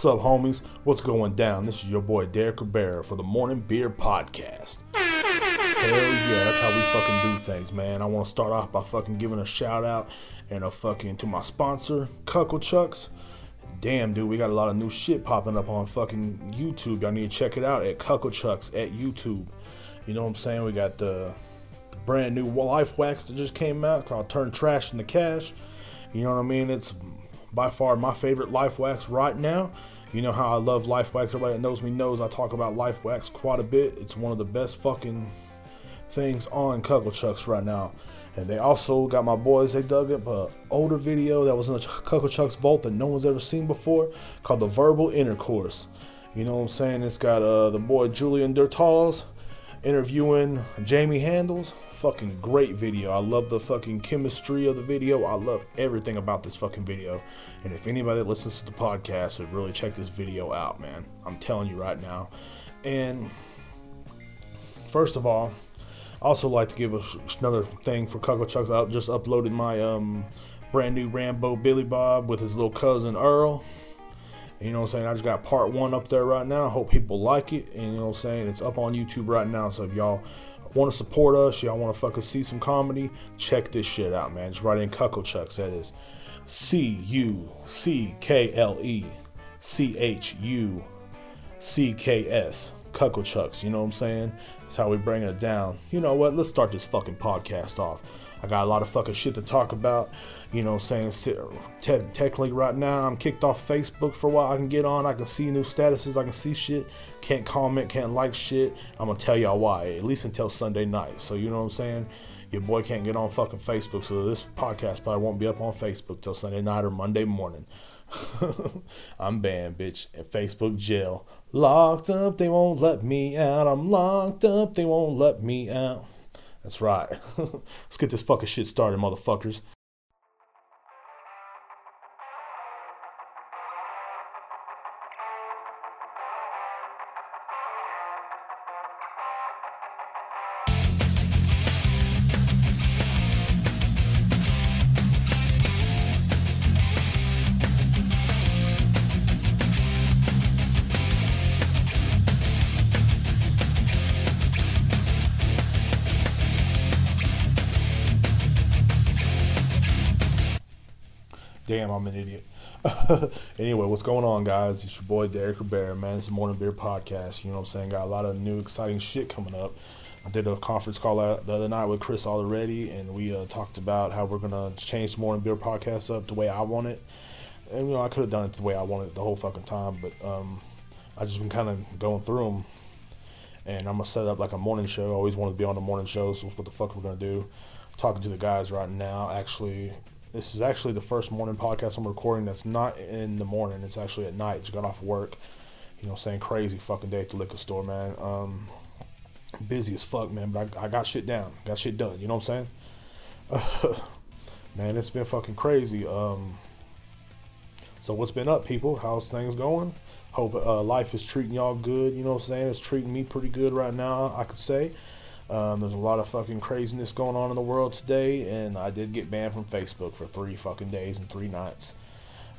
What's up, homies? What's going down? This is your boy Derek Rivera for the Morning Beer Podcast. Hell yeah, that's how we fucking do things, man. I want to start off by fucking giving a shout out and a fucking to my sponsor, Cuckle Chucks. Damn, dude, we got a lot of new shit popping up on fucking YouTube. Y'all need to check it out at Cuckle Chucks at YouTube. You know what I'm saying? We got the brand new life wax that just came out called Turn Trash into Cash. You know what I mean? It's by far my favorite life wax right now. You know how I love life wax. Everybody that knows me knows I talk about life wax quite a bit. It's one of the best fucking things on Cuckle Chucks right now. And they also got my boys, they dug up a older video that was in the Cuckle Chucks vault that no one's ever seen before called The Verbal Intercourse. You know what I'm saying? It's got uh, the boy Julian Dertals interviewing Jamie Handles. Fucking great video. I love the fucking chemistry of the video. I love everything about this fucking video. And if anybody that listens to the podcast would really check this video out, man. I'm telling you right now. And first of all, I also like to give a, another thing for Cuckle Chucks. I just uploaded my um, brand new Rambo Billy Bob with his little cousin Earl. You know what I'm saying? I just got part one up there right now. Hope people like it. And you know what I'm saying? It's up on YouTube right now. So if y'all want to support us, y'all want to fucking see some comedy, check this shit out, man. Just write in Cuckle Chucks. That is C U C K L E C H U C K S. Cuckle Chucks. You know what I'm saying? That's how we bring it down. You know what? Let's start this fucking podcast off. I got a lot of fucking shit to talk about. You know saying? Te- technically, right now, I'm kicked off Facebook for a while. I can get on. I can see new statuses. I can see shit. Can't comment. Can't like shit. I'm to tell y'all why, at least until Sunday night. So, you know what I'm saying? Your boy can't get on fucking Facebook. So, this podcast probably won't be up on Facebook till Sunday night or Monday morning. I'm banned, bitch, in Facebook jail. Locked up, they won't let me out. I'm locked up, they won't let me out. That's right. Let's get this fucking shit started, motherfuckers. anyway, what's going on, guys? It's your boy Derek Rivera, man. It's the Morning Beer Podcast. You know what I'm saying? Got a lot of new, exciting shit coming up. I did a conference call the other night with Chris already, and we uh, talked about how we're gonna change the Morning Beer Podcast up the way I want it. And you know, I could have done it the way I wanted it the whole fucking time, but um, I just been kind of going through them. And I'm gonna set up like a morning show. I always wanted to be on the morning show, so what the fuck we're gonna do? Talking to the guys right now. Actually, this is actually the first morning podcast I'm recording that's not in the morning. It's actually at night. Just got off work. You know, saying crazy fucking day at the liquor store, man. Um, busy as fuck, man. But I, I got shit down. Got shit done. You know what I'm saying? man, it's been fucking crazy. Um, so what's been up, people? How's things going? Hope uh, life is treating y'all good. You know what I'm saying? It's treating me pretty good right now. I could say. Um, there's a lot of fucking craziness going on in the world today, and I did get banned from Facebook for three fucking days and three nights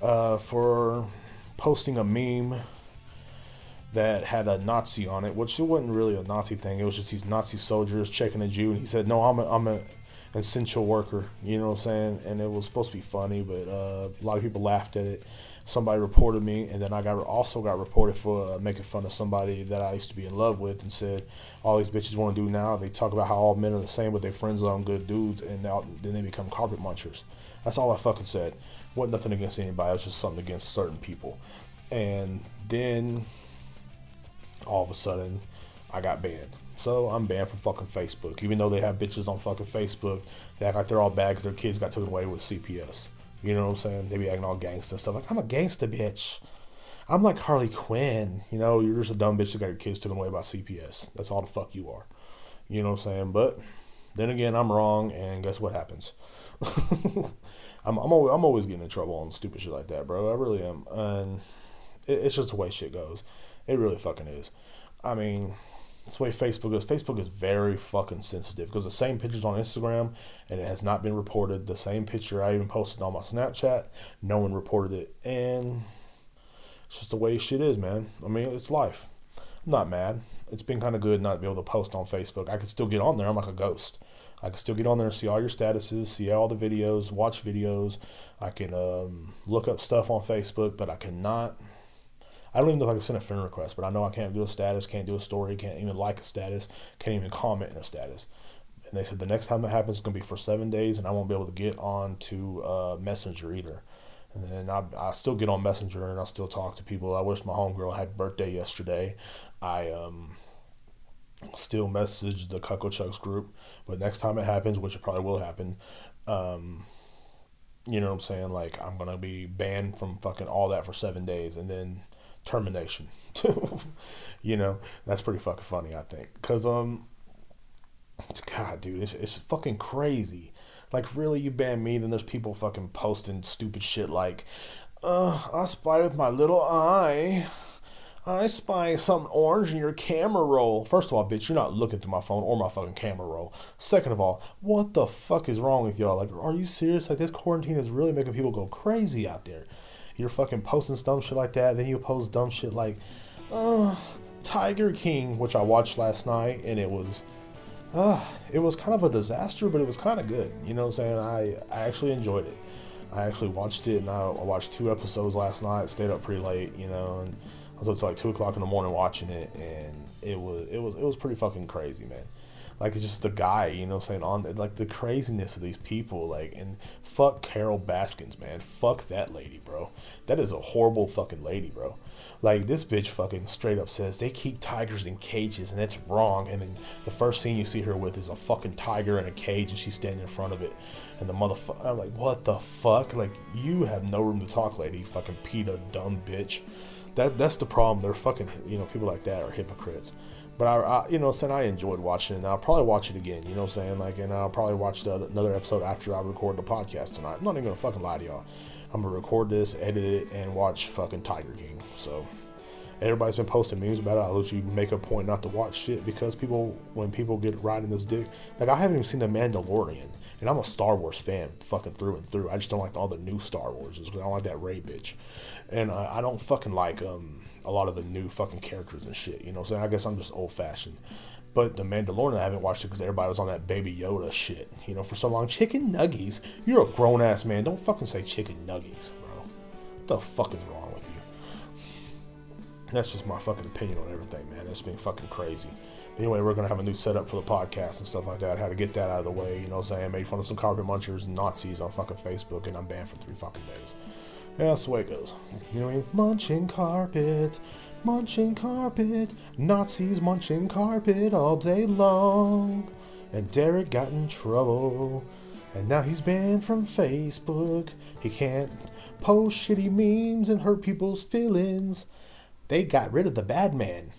uh, for posting a meme that had a Nazi on it, which it wasn't really a Nazi thing. It was just these Nazi soldiers checking a Jew, and he said, "No, I'm a, I'm an essential worker." You know what I'm saying? And it was supposed to be funny, but uh, a lot of people laughed at it somebody reported me, and then I got also got reported for uh, making fun of somebody that I used to be in love with, and said all these bitches want to do now. They talk about how all men are the same, but their friends are good dudes, and now then they become carpet munchers. That's all I fucking said. wasn't nothing against anybody. It was just something against certain people. And then all of a sudden, I got banned. So I'm banned from fucking Facebook. Even though they have bitches on fucking Facebook, they act like they're all bad because their kids got taken away with CPS. You know what I'm saying? They be acting all gangster and stuff. Like, I'm a gangster bitch. I'm like Harley Quinn. You know, you're just a dumb bitch that got your kids taken away by CPS. That's all the fuck you are. You know what I'm saying? But then again, I'm wrong, and guess what happens? I'm I'm always, I'm always getting in trouble on stupid shit like that, bro. I really am, and it, it's just the way shit goes. It really fucking is. I mean, that's the way Facebook is. Facebook is very fucking sensitive because the same pictures on Instagram and it has not been reported. The same picture I even posted on my Snapchat, no one reported it. And It's just the way shit is, man. I mean, it's life. I'm not mad. It's been kind of good not to be able to post on Facebook. I can still get on there. I'm like a ghost. I can still get on there and see all your statuses, see all the videos, watch videos. I can um, look up stuff on Facebook, but I cannot. I don't even know if I can send a friend request, but I know I can't do a status, can't do a story, can't even like a status, can't even comment in a status. And they said the next time that happens is going to be for seven days, and I won't be able to get on to uh, Messenger either. And then I, I still get on Messenger and I still talk to people. I wish my homegirl had birthday yesterday. I um, still message the Cuckle Chucks group. But next time it happens, which it probably will happen, um, you know what I'm saying? Like, I'm going to be banned from fucking all that for seven days and then termination. you know, that's pretty fucking funny, I think. Because, um, God, dude, it's, it's fucking crazy. Like, really, you ban me, then there's people fucking posting stupid shit like, uh, I spy with my little eye. I spy something orange in your camera roll. First of all, bitch, you're not looking through my phone or my fucking camera roll. Second of all, what the fuck is wrong with y'all? Like, are you serious? Like, this quarantine is really making people go crazy out there. You're fucking posting dumb shit like that. Then you post dumb shit like, uh, Tiger King, which I watched last night, and it was, uh, it was kind of a disaster, but it was kind of good. You know what I'm saying? I, I actually enjoyed it. I actually watched it, and I, I watched two episodes last night. Stayed up pretty late, you know, and I was up to like two o'clock in the morning watching it, and it was it was it was pretty fucking crazy, man. Like it's just the guy, you know, saying on like the craziness of these people, like and fuck Carol Baskins, man. Fuck that lady, bro. That is a horrible fucking lady, bro. Like this bitch fucking straight up says they keep tigers in cages and it's wrong. And then the first scene you see her with is a fucking tiger in a cage and she's standing in front of it. And the motherfucker, I'm like, what the fuck? Like you have no room to talk, lady. Fucking PETA, dumb bitch that that's the problem. They're fucking you know people like that are hypocrites. But I, I you know saying I enjoyed watching it. and I'll probably watch it again. You know what I'm saying like and I'll probably watch the, another episode after I record the podcast tonight. I'm not even gonna fucking lie to y'all. I'm gonna record this, edit it, and watch fucking Tiger King. So everybody's been posting memes about it. I'll let you make a point not to watch shit because people when people get riding this dick, like I haven't even seen the Mandalorian. And I'm a Star Wars fan, fucking through and through. I just don't like all the new Star Wars. I don't like that Rey bitch, and I, I don't fucking like um a lot of the new fucking characters and shit. You know, so I guess I'm just old fashioned. But the Mandalorian, I haven't watched it because everybody was on that Baby Yoda shit. You know, for so long. Chicken nuggies. You're a grown ass man. Don't fucking say chicken nuggies, bro. What the fuck is wrong with you? That's just my fucking opinion on everything, man. It's been fucking crazy anyway, we're gonna have a new setup for the podcast and stuff like that. How to get that out of the way, you know what I'm saying? Made fun of some carpet munchers and Nazis on fucking Facebook and I'm banned for three fucking days. Yeah, that's the way it goes. You know? Munching carpet, munching carpet, Nazis munching carpet all day long. And Derek got in trouble. And now he's banned from Facebook. He can't post shitty memes and hurt people's feelings they got rid of the bad man.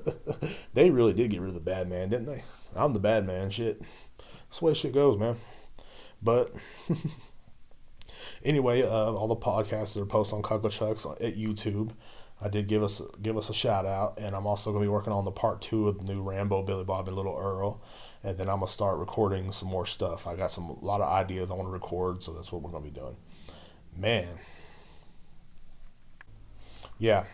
they really did get rid of the bad man, didn't they? I'm the bad man. Shit. That's the way shit goes, man. But anyway, uh, all the podcasts are posted on Cuckle Chucks at YouTube. I did give us give us a shout out, and I'm also gonna be working on the part two of the new Rambo, Billy Bob, and Little Earl, and then I'm gonna start recording some more stuff. I got some a lot of ideas I want to record, so that's what we're gonna be doing. Man, yeah,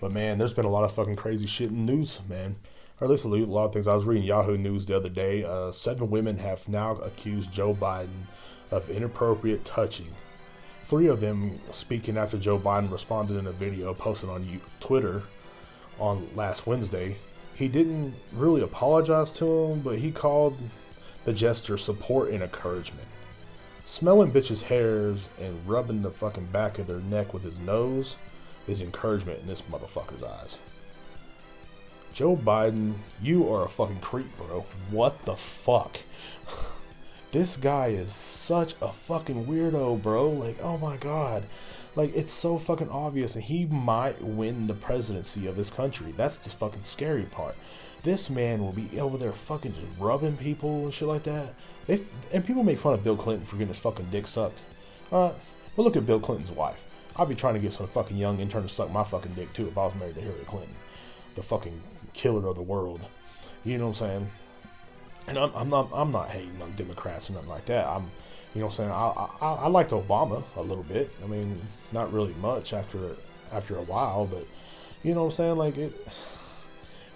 but man, there's been a lot of fucking crazy shit in the news, man. Or at least a lot of things. I was reading Yahoo News the other day. Uh, seven women have now accused Joe Biden of inappropriate touching. Three of them speaking after Joe Biden responded in a video posted on Twitter on last Wednesday. He didn't really apologize to him, but he called the gesture support and encouragement. Smelling bitches' hairs and rubbing the fucking back of their neck with his nose is encouragement in this motherfucker's eyes. Joe Biden, you are a fucking creep, bro. What the fuck? This guy is such a fucking weirdo, bro. Like, oh my god. Like, it's so fucking obvious, and he might win the presidency of this country. That's the fucking scary part. This man will be over there fucking just rubbing people and shit like that. They, and people make fun of Bill Clinton for getting his fucking dick sucked. Alright, but look at Bill Clinton's wife. I'd be trying to get some fucking young intern to suck my fucking dick too if I was married to Hillary Clinton, the fucking killer of the world. You know what I'm saying? And I'm, I'm not I'm not hating on Democrats or nothing like that. I'm, you know what I'm saying? I, I I liked Obama a little bit. I mean, not really much after after a while, but you know what I'm saying? Like it,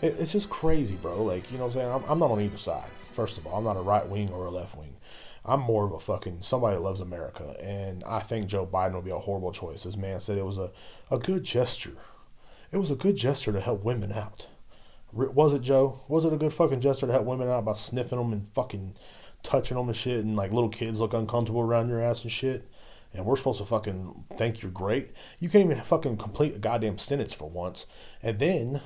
it it's just crazy, bro. Like you know what I'm saying? I'm, I'm not on either side. First of all, I'm not a right wing or a left wing. I'm more of a fucking somebody that loves America, and I think Joe Biden would be a horrible choice. This man said it was a, a good gesture. It was a good gesture to help women out. Was it, Joe? Was it a good fucking gesture to help women out by sniffing them and fucking touching them and shit, and like little kids look uncomfortable around your ass and shit? And we're supposed to fucking think you're great. You can't even fucking complete a goddamn sentence for once, and then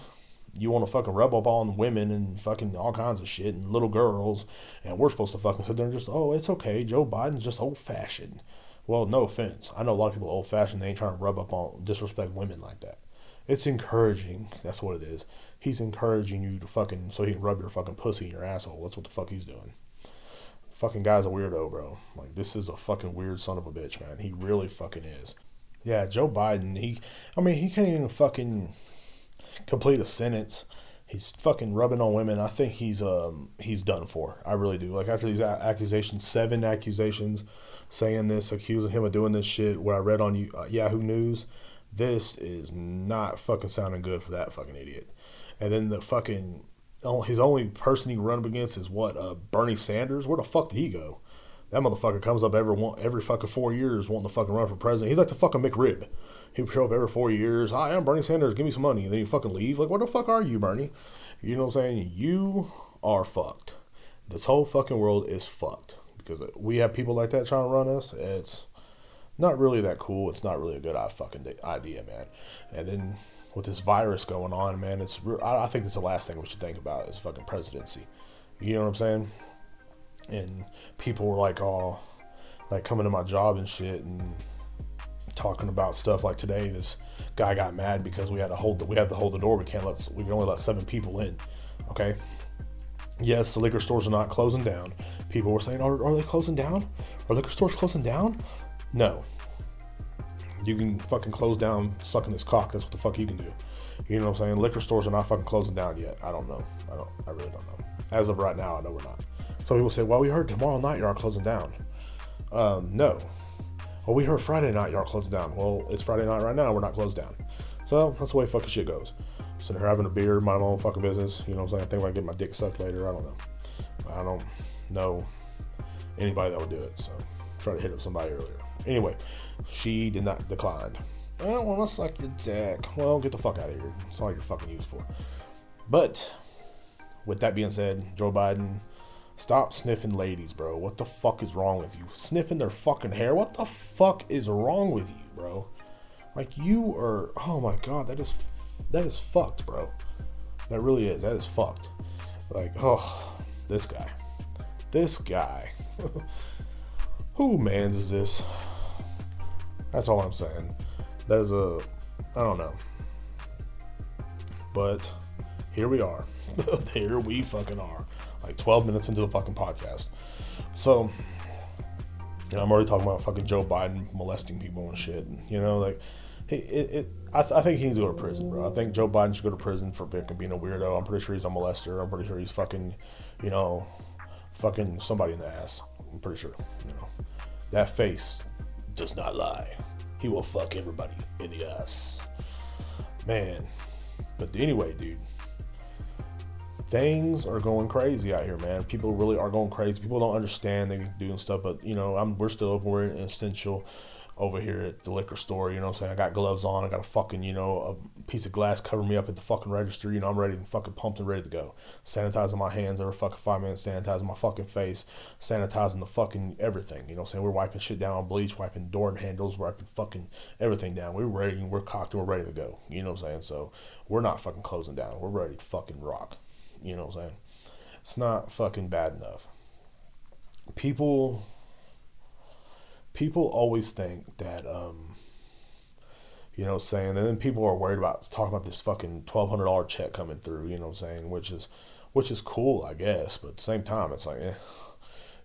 you want to fucking rub up on women and fucking all kinds of shit and little girls, and we're supposed to fucking sit there and just, oh, it's okay. Joe Biden's just old fashioned. Well, no offense. I know a lot of people old fashioned. They ain't trying to rub up on disrespect women like that. It's encouraging. That's what it is. He's encouraging you to fucking so he can rub your fucking pussy in your asshole. That's what the fuck he's doing. Fucking guy's a weirdo, bro. Like this is a fucking weird son of a bitch, man. He really fucking is. Yeah, Joe Biden. He, I mean, he can't even fucking complete a sentence. He's fucking rubbing on women. I think he's um he's done for. I really do. Like after these accusations, seven accusations, saying this, accusing him of doing this shit. What I read on uh, Yahoo News, this is not fucking sounding good for that fucking idiot. And then the fucking his only person he can run up against is what uh, Bernie Sanders. Where the fuck did he go? That motherfucker comes up every one, every fucking four years wanting to fucking run for president. He's like the fucking McRib. He would show up every four years. Hi, I'm Bernie Sanders. Give me some money. And then you fucking leave. Like, what the fuck are you, Bernie? You know what I'm saying? You are fucked. This whole fucking world is fucked because we have people like that trying to run us. It's not really that cool. It's not really a good fucking idea, man. And then with this virus going on, man, it's I think it's the last thing we should think about is fucking presidency. You know what I'm saying? And people were like, oh, like coming to my job and shit, and talking about stuff like today. This guy got mad because we had to hold the, we had to hold the door. We can't let we can only let seven people in. Okay. Yes, the liquor stores are not closing down. People were saying, "Are, are they closing down? Are liquor stores closing down?" No. You can fucking close down sucking this cock. That's what the fuck you can do. You know what I'm saying? Liquor stores are not fucking closing down yet. I don't know. I don't. I really don't know. As of right now, I know we're not. Some people say, "Well, we heard tomorrow night are closing down." Um, no, well, we heard Friday night y'all closing down. Well, it's Friday night right now. We're not closed down. So that's the way fucking shit goes. Sitting here having a beer, my own fucking business. You know what I'm saying? I think I get my dick sucked later. I don't know. I don't know anybody that would do it. So try to hit up somebody earlier. Anyway, she did not decline. I don't want to suck your dick. Well, get the fuck out of here. That's all you're fucking used for. But with that being said, Joe Biden Stop sniffing ladies, bro. What the fuck is wrong with you? Sniffing their fucking hair? What the fuck is wrong with you, bro? Like you are oh my god, that is that is fucked, bro. That really is. That is fucked. Like, oh, this guy. This guy. Who mans is this? That's all I'm saying. That is a I don't know. But here we are. here we fucking are like 12 minutes into the fucking podcast. So, you know, I'm already talking about fucking Joe Biden molesting people and shit. You know, like, it, it, I, th- I, think he needs to go to prison, bro. I think Joe Biden should go to prison for fucking being a weirdo. I'm pretty sure he's a molester. I'm pretty sure he's fucking, you know, fucking somebody in the ass. I'm pretty sure. You know, that face does not lie. He will fuck everybody in the ass. Man. But anyway, dude things are going crazy out here, man. People really are going crazy. People don't understand they're doing stuff, but you know, I'm we're still open. We're essential over here at the liquor store. You know what I'm saying? I got gloves on. I got a fucking, you know, a piece of glass covering me up at the fucking register. You know, I'm ready, and fucking pumped and ready to go. Sanitizing my hands every fucking five minutes, sanitizing my fucking face, sanitizing the fucking everything. You know what I'm saying? We're wiping shit down on bleach, wiping door handles, wiping fucking everything down. We're ready, we're cocked, and we're ready to go. You know what I'm saying? So we're not fucking closing down. We're ready to fucking rock. You know what I'm saying? It's not fucking bad enough. People people always think that um you know what I'm saying? And then people are worried about talking about this fucking twelve hundred dollar check coming through, you know what I'm saying, which is which is cool, I guess, but at the same time it's like eh.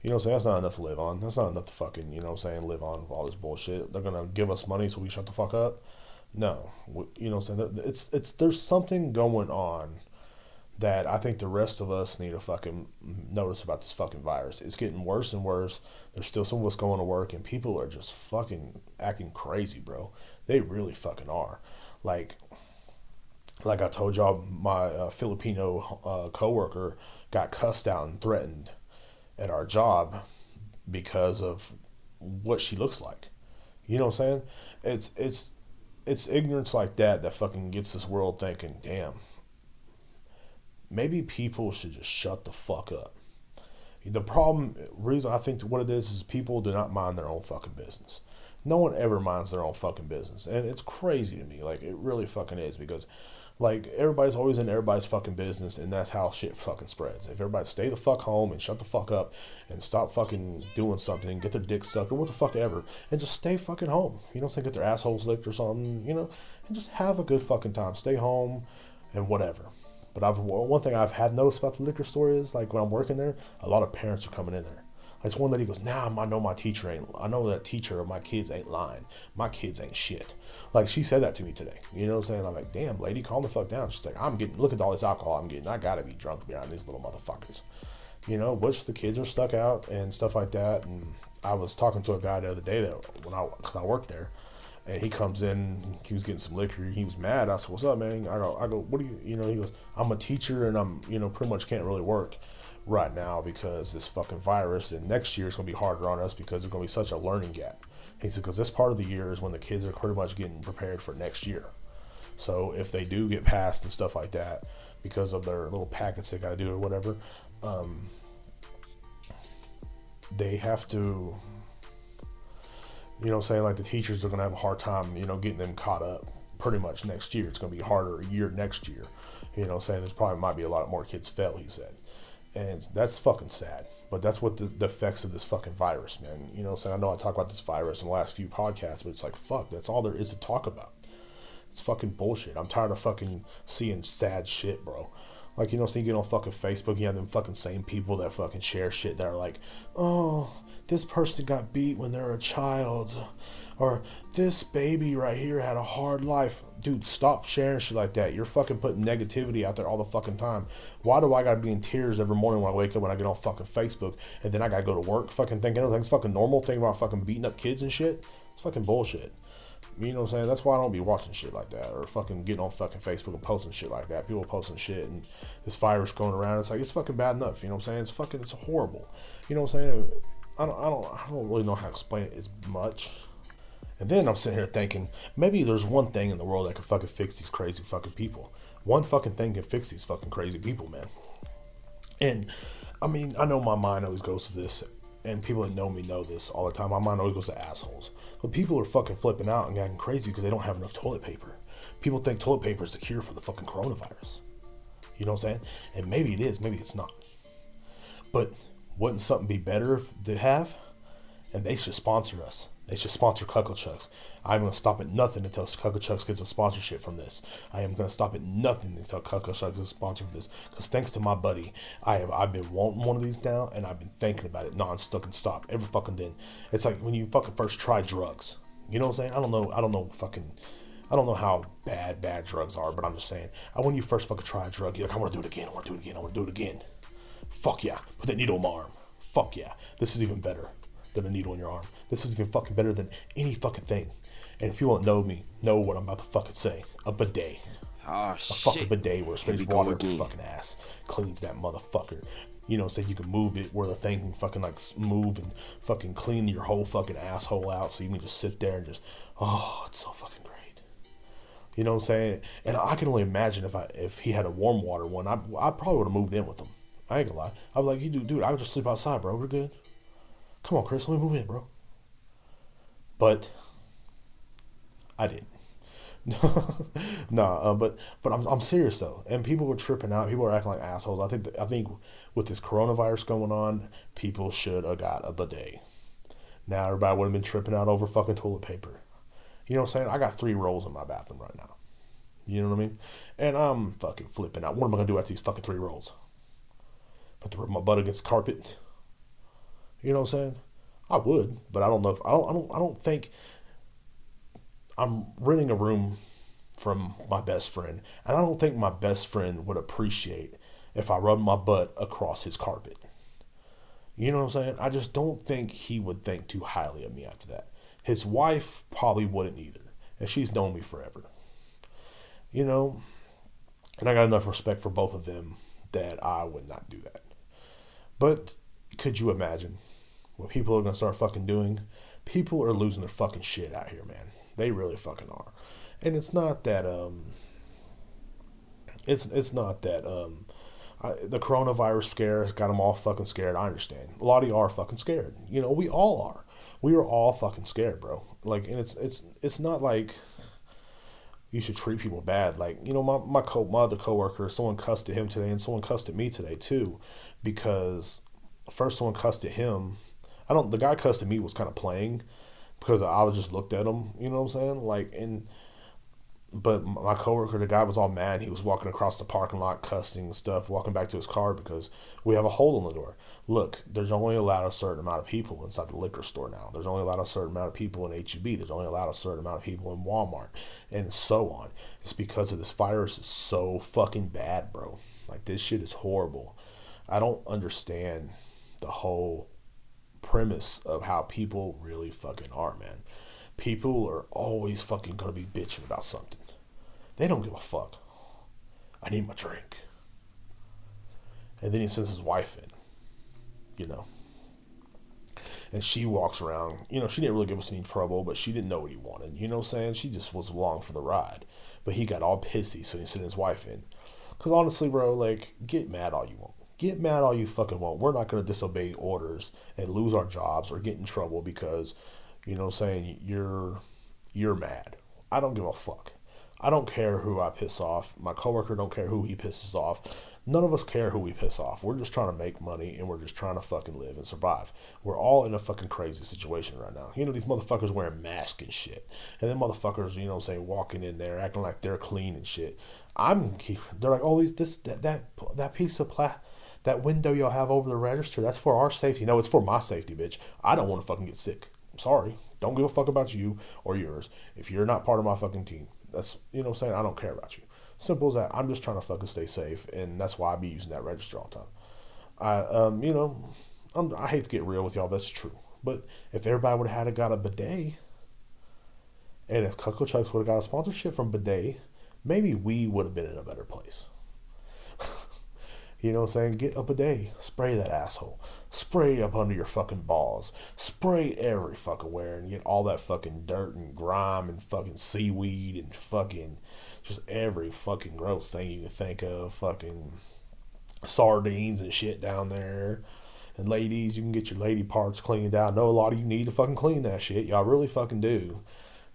You know what I'm saying? That's not enough to live on. That's not enough to fucking, you know what I'm saying, live on with all this bullshit. They're gonna give us money so we shut the fuck up. No. You know what I'm saying? It's it's there's something going on that I think the rest of us need to fucking notice about this fucking virus. It's getting worse and worse. There's still some of us going to work, and people are just fucking acting crazy, bro. They really fucking are. like like I told y'all, my uh, Filipino uh, coworker got cussed out and threatened at our job because of what she looks like. You know what I'm saying? It's it's it's ignorance like that that fucking gets this world thinking, damn. Maybe people should just shut the fuck up. The problem, reason I think what it is, is people do not mind their own fucking business. No one ever minds their own fucking business, and it's crazy to me. Like it really fucking is because like everybody's always in everybody's fucking business, and that's how shit fucking spreads. If everybody stay the fuck home and shut the fuck up and stop fucking doing something and get their dick sucked or what the fuck ever, and just stay fucking home. You know, say get their assholes licked or something. You know, and just have a good fucking time. Stay home and whatever. But I've one thing I've had noticed about the liquor store is like when I'm working there, a lot of parents are coming in there. It's one lady goes, "Now nah, I know my teacher ain't. I know that teacher of my kids ain't lying. My kids ain't shit." Like she said that to me today. You know what I'm saying? I'm like, "Damn, lady, calm the fuck down." She's like, "I'm getting. Look at all this alcohol I'm getting. I gotta be drunk behind these little motherfuckers." You know, which the kids are stuck out and stuff like that. And I was talking to a guy the other day that when I, cause I worked there, and he comes in, he was getting some liquor. He was mad. I said, "What's up, man?" I go, "I go, what do you, you know?" He goes, "I'm a teacher and I'm, you know, pretty much can't really work." right now because this fucking virus, and next year is to be harder on us because there's to be such a learning gap. He said, because this part of the year is when the kids are pretty much getting prepared for next year. So if they do get passed and stuff like that, because of their little packets they got to do or whatever, um, they have to, you know, saying like the teachers are going to have a hard time, you know, getting them caught up pretty much next year. It's going to be harder a year next year. You know, saying there's probably might be a lot more kids fail, he said and that's fucking sad. But that's what the, the effects of this fucking virus, man. You know, saying I know I talk about this virus in the last few podcasts, but it's like fuck, that's all there is to talk about. It's fucking bullshit. I'm tired of fucking seeing sad shit, bro. Like you know, so you get on fucking Facebook, you have them fucking same people that fucking share shit that are like, oh, this person got beat when they were a child or this baby right here had a hard life. Dude, stop sharing shit like that. You're fucking putting negativity out there all the fucking time. Why do I gotta be in tears every morning when I wake up when I get on fucking Facebook and then I gotta go to work fucking thinking everything's fucking normal, thinking about fucking beating up kids and shit? It's fucking bullshit. You know what I'm saying? That's why I don't be watching shit like that or fucking getting on fucking Facebook and posting shit like that. People posting shit and this virus going around. It's like it's fucking bad enough. You know what I'm saying? It's fucking it's horrible. You know what I'm saying? I don't I don't I don't really know how to explain it as much. And then I'm sitting here thinking, maybe there's one thing in the world that can fucking fix these crazy fucking people. One fucking thing can fix these fucking crazy people, man. And I mean, I know my mind always goes to this, and people that know me know this all the time. My mind always goes to assholes. But people are fucking flipping out and getting crazy because they don't have enough toilet paper. People think toilet paper is the cure for the fucking coronavirus. You know what I'm saying? And maybe it is, maybe it's not. But wouldn't something be better to have? And they should sponsor us. They should sponsor Cuckle Chucks. I'm going to stop at nothing until Cuckle Chucks gets a sponsorship from this. I am going to stop at nothing until Cuckle Chucks is a sponsor for this. Because thanks to my buddy, I have I've been wanting one of these now, and I've been thinking about it non-stop and stop every fucking day. It's like when you fucking first try drugs. You know what I'm saying? I don't know. I don't know fucking. I don't know how bad bad drugs are, but I'm just saying. I when you first fucking try a drug, you're like, I want to do it again. I want to do it again. I want to do it again. Fuck yeah. Put that needle in my arm. Fuck yeah. This is even better than a needle in your arm. This is even fucking better than any fucking thing. And if you won't know me, know what I'm about to fucking say. A bidet. Oh, a shit. fucking bidet where it sprays water up your fucking ass. Cleans that motherfucker. You know, so you can move it where the thing can fucking like move and fucking clean your whole fucking asshole out so you can just sit there and just, oh, it's so fucking great. You know what I'm saying? And I can only imagine if I if he had a warm water one, I, I probably would have moved in with him. I ain't gonna lie. I was like, dude, dude, I would just sleep outside, bro. We're good. Come on, Chris, let me move in, bro. But I didn't. nah, uh, but but I'm, I'm serious though, and people were tripping out. People were acting like assholes. I think I think with this coronavirus going on, people should have got a bidet. Now everybody would have been tripping out over fucking toilet paper. You know what I'm saying? I got three rolls in my bathroom right now. You know what I mean? And I'm fucking flipping out. What am I gonna do after these fucking three rolls? Put the, my butt against carpet? You know what I'm saying? I would, but I don't know if I don't I don't I don't think I'm renting a room from my best friend, and I don't think my best friend would appreciate if I rubbed my butt across his carpet. You know what I'm saying? I just don't think he would think too highly of me after that. His wife probably wouldn't either, and she's known me forever. You know, and I got enough respect for both of them that I would not do that. But could you imagine what people are gonna start fucking doing? People are losing their fucking shit out here, man. They really fucking are. And it's not that um it's it's not that um I, the coronavirus scare got them all fucking scared. I understand. A lot of you are fucking scared. You know, we all are. We are all fucking scared, bro. Like, and it's it's it's not like you should treat people bad. Like, you know, my my co my other coworker, someone cussed at him today, and someone cussed at me today too, because first someone cussed at him. I don't. The guy cussed at me was kind of playing because I was just looked at him. You know what I'm saying? Like, and but my coworker, the guy was all mad. He was walking across the parking lot, cussing and stuff, walking back to his car because we have a hole in the door. Look, there's only allowed a certain amount of people inside the liquor store now. There's only allowed a certain amount of people in HEB. There's only allowed a certain amount of people in Walmart, and so on. It's because of this virus is so fucking bad, bro. Like this shit is horrible. I don't understand the whole premise of how people really fucking are, man. People are always fucking gonna be bitching about something. They don't give a fuck. I need my drink. And then he sends his wife in, you know. And she walks around, you know, she didn't really give us any trouble, but she didn't know what he wanted. You know what I'm saying? She just was along for the ride. But he got all pissy, so he sent his wife in. Because honestly, bro, like, get mad all you want. Get mad all you fucking want. We're not going to disobey orders and lose our jobs or get in trouble because, you know what I'm saying, you're, you're mad. I don't give a fuck. I don't care who I piss off. My coworker don't care who he pisses off. None of us care who we piss off. We're just trying to make money and we're just trying to fucking live and survive. We're all in a fucking crazy situation right now. You know, these motherfuckers wearing masks and shit. And then motherfuckers, you know what I'm saying, walking in there acting like they're clean and shit. I'm they're like, "Oh, this that that that piece of pla that window y'all have over the register, that's for our safety." No, it's for my safety, bitch. I don't want to fucking get sick. I'm sorry. Don't give a fuck about you or yours. If you're not part of my fucking team, that's you know I'm saying I don't care about you. Simple as that. I'm just trying to fucking stay safe, and that's why I be using that register all the time. I um you know I'm, i hate to get real with y'all, that's true. But if everybody would have had a, got a bidet, and if Cuckle Chucks would have got a sponsorship from bidet, maybe we would have been in a better place. You know what I'm saying? Get up a day. Spray that asshole. Spray up under your fucking balls. Spray every fucking where and get all that fucking dirt and grime and fucking seaweed and fucking just every fucking gross thing you can think of. Fucking sardines and shit down there. And ladies, you can get your lady parts cleaned out. I know a lot of you need to fucking clean that shit. Y'all really fucking do.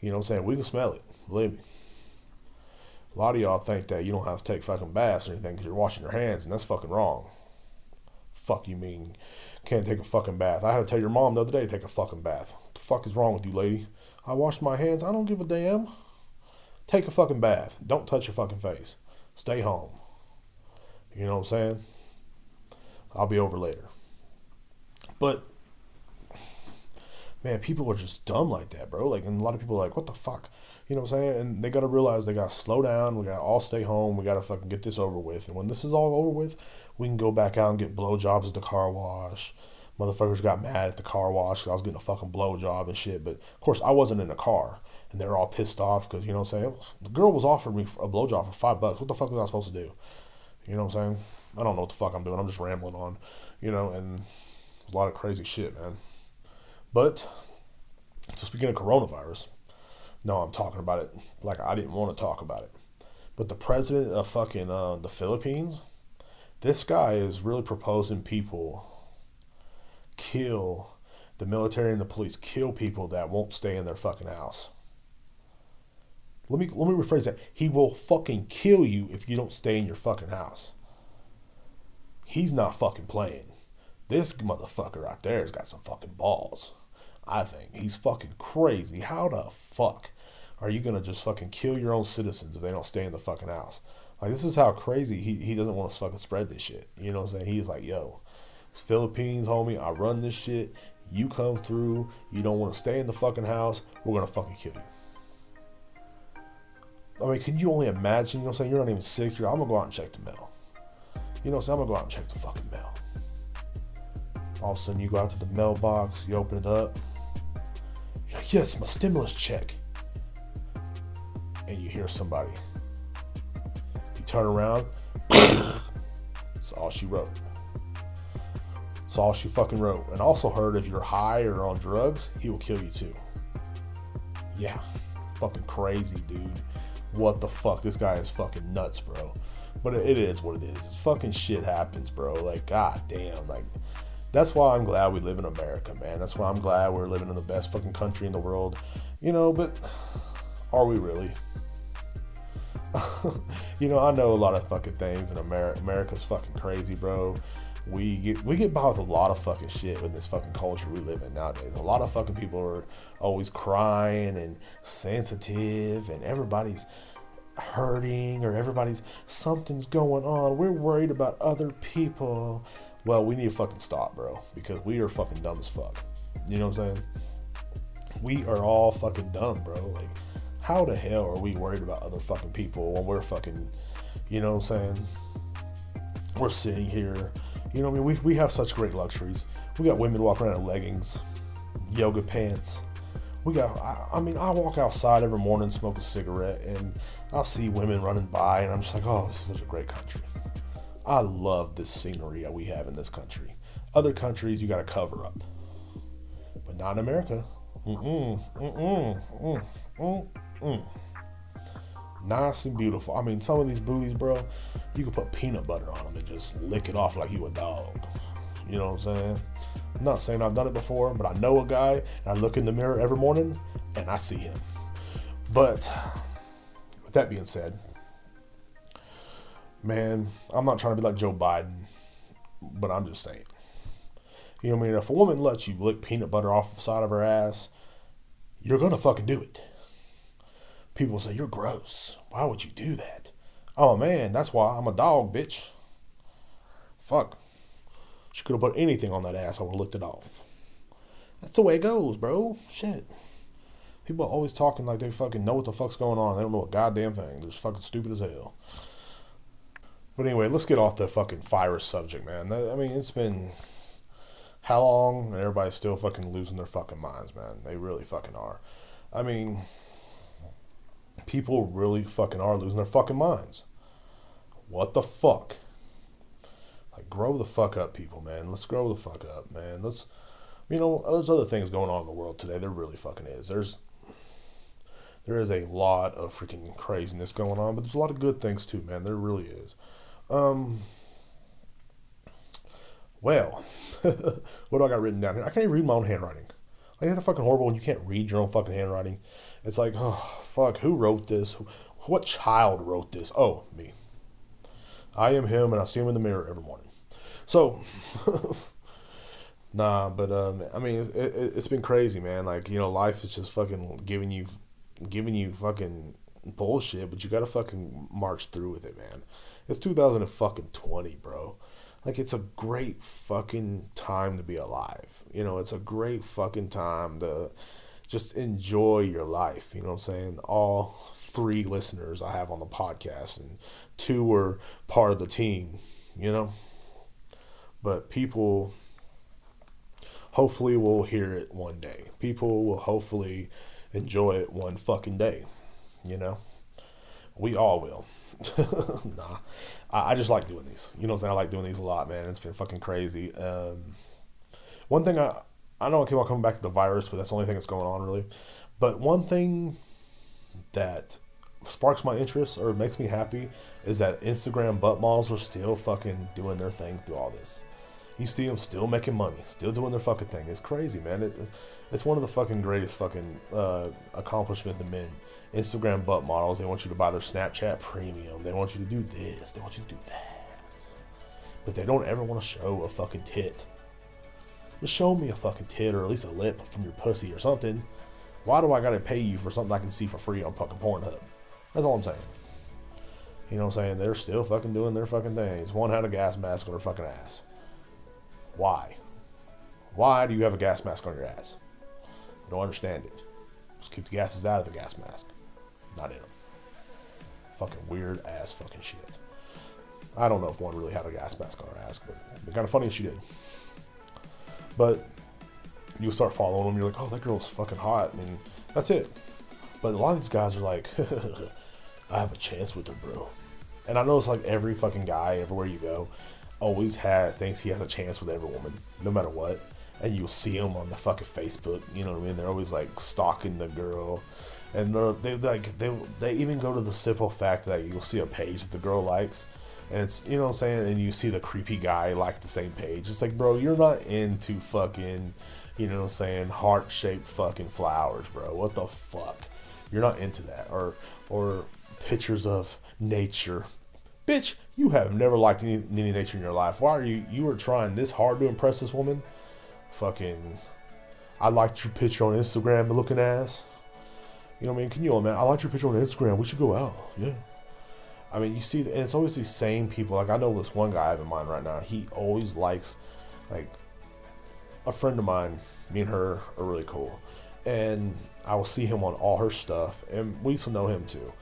You know what I'm saying? We can smell it. Believe me. A lot of y'all think that you don't have to take fucking baths or anything because you're washing your hands, and that's fucking wrong. Fuck you mean can't take a fucking bath? I had to tell your mom the other day to take a fucking bath. What the fuck is wrong with you, lady? I washed my hands. I don't give a damn. Take a fucking bath. Don't touch your fucking face. Stay home. You know what I'm saying? I'll be over later. But man, people are just dumb like that, bro. Like, and a lot of people are like, what the fuck? You know what I'm saying? And they got to realize they got to slow down. We got to all stay home. We got to fucking get this over with. And when this is all over with, we can go back out and get blowjobs at the car wash. Motherfuckers got mad at the car wash because I was getting a fucking blowjob and shit. But of course, I wasn't in the car. And they're all pissed off because, you know what I'm saying? The girl was offering me a blowjob for five bucks. What the fuck was I supposed to do? You know what I'm saying? I don't know what the fuck I'm doing. I'm just rambling on, you know, and a lot of crazy shit, man. But, so speaking of coronavirus, no, I'm talking about it like I didn't want to talk about it. But the president of fucking uh, the Philippines, this guy is really proposing people kill the military and the police kill people that won't stay in their fucking house. Let me let me rephrase that. He will fucking kill you if you don't stay in your fucking house. He's not fucking playing. This motherfucker out there has got some fucking balls. I think. He's fucking crazy. How the fuck are you gonna just fucking kill your own citizens if they don't stay in the fucking house? Like this is how crazy he, he doesn't want to fucking spread this shit. You know what I'm saying? He's like, yo, it's Philippines, homie. I run this shit. You come through. You don't want to stay in the fucking house. We're gonna fucking kill you. I mean, can you only imagine? You know what I'm saying? You're not even sick. You're, I'm gonna go out and check the mail. You know what I'm saying? I'm gonna go out and check the fucking mail. All of a sudden, you go out to the mailbox. You open it up yes, my stimulus check. And you hear somebody, You turn around. That's all she wrote. That's all she fucking wrote. And also heard if you're high or on drugs, he will kill you too. Yeah. Fucking crazy, dude. What the fuck? This guy is fucking nuts, bro. But it is what it is. It's fucking shit happens, bro. Like, god damn. Like, that's why I'm glad we live in America, man. That's why I'm glad we're living in the best fucking country in the world. You know, but are we really? you know, I know a lot of fucking things, and America, America's fucking crazy, bro. We get we get by with a lot of fucking shit in this fucking culture we live in nowadays. A lot of fucking people are always crying and sensitive, and everybody's hurting or everybody's something's going on. We're worried about other people. Well, we need to fucking stop, bro, because we are fucking dumb as fuck. You know what I'm saying? We are all fucking dumb, bro. Like how the hell are we worried about other fucking people when we're fucking, you know what I'm saying? We're sitting here, you know what I mean? We, we have such great luxuries. We got women walking around in leggings, yoga pants. We got, I, I mean, I walk outside every morning, smoke a cigarette, and I'll see women running by, and I'm just like, oh, this is such a great country. I love this scenery that we have in this country. Other countries, you got to cover up, but not in America. Mm-mm, mm-mm, mm, mm, Mm. Nice and beautiful. I mean, some of these booties, bro, you can put peanut butter on them and just lick it off like you a dog. You know what I'm saying? I'm not saying I've done it before, but I know a guy, and I look in the mirror every morning, and I see him. But with that being said, man, I'm not trying to be like Joe Biden, but I'm just saying. You know what I mean? If a woman lets you lick peanut butter off the side of her ass, you're gonna fucking do it people say, You're gross. Why would you do that? Oh man, that's why I'm a dog, bitch. Fuck. She could have put anything on that ass, I would have licked it off. That's the way it goes, bro. Shit. People are always talking like they fucking know what the fuck's going on. They don't know a goddamn thing. They're just fucking stupid as hell. But anyway, let's get off the fucking virus subject, man. I mean, it's been how long, and everybody's still fucking losing their fucking minds, man. They really fucking are. I mean, people really fucking are losing their fucking minds. What the fuck? Like, grow the fuck up, people, man. Let's grow the fuck up, man. Let's, you know, there's other things going on in the world today. There really fucking is. There's, there is a lot of freaking craziness going on, but there's a lot of good things too, man. There really is. Um, well, what do I got written down here? I can't even read my own handwriting. Like, that's fucking horrible when you can't read your own fucking handwriting. It's like, oh, fuck, who wrote this? What child wrote this? Oh, me. I am him, and I see him in the mirror every morning. So, nah, but um, I mean, it, it, it's been crazy, man. Like, you know, life is just fucking giving you, giving you fucking bullshit, but you gotta fucking march through with it, man. It's 2020, bro. Like, it's a great fucking time to be alive. You know, it's a great fucking time to just enjoy your life. You know what I'm saying? All three listeners I have on the podcast, and two were part of the team, you know? But people hopefully will hear it one day. People will hopefully enjoy it one fucking day, you know? We all will. nah, I, I, just like doing these. You know what I'm saying? I like doing these a lot, man. It's been fucking crazy. Um, one thing I, I know I keep on coming back to the virus, but that's the only thing that's going on really. But one thing that sparks my interest or makes me happy is that Instagram butt models are still fucking doing their thing through all this. You see them still making money, still doing their fucking thing. It's crazy, man. It, it's one of the fucking greatest fucking uh, accomplishments to men. Instagram butt models, they want you to buy their Snapchat premium. They want you to do this. They want you to do that. But they don't ever want to show a fucking tit. Just show me a fucking tit or at least a lip from your pussy or something. Why do I gotta pay you for something I can see for free on fucking Pornhub? That's all I'm saying. You know what I'm saying? They're still fucking doing their fucking things. One had a gas mask on her fucking ass. Why? Why do you have a gas mask on your ass? I don't understand it. Just keep the gases out of the gas mask, not in them. Fucking weird ass fucking shit. I don't know if one really had a gas mask on her ass, but be kind of funny if she did. But you start following them, you're like, oh, that girl's fucking hot, and that's it. But a lot of these guys are like, I have a chance with her, bro. And I know it's like every fucking guy, everywhere you go, always has thinks he has a chance with every woman, no matter what. And you'll see them on the fucking Facebook. You know what I mean? They're always like stalking the girl, and they're they like they they even go to the simple fact that you'll see a page that the girl likes, and it's you know what I'm saying, and you see the creepy guy like the same page. It's like, bro, you're not into fucking, you know what I'm saying, heart shaped fucking flowers, bro. What the fuck? You're not into that, or or pictures of nature Bitch, you have never liked any, any nature in your life. Why are you you were trying this hard to impress this woman? Fucking I liked your picture on Instagram looking ass. You know what I mean? Can you imagine? I liked your picture on Instagram. We should go out. Yeah. I mean, you see, and it's always these same people. Like I know this one guy I have in mind right now. He always likes, like, a friend of mine. Me and her are really cool, and I will see him on all her stuff, and we used to know him too.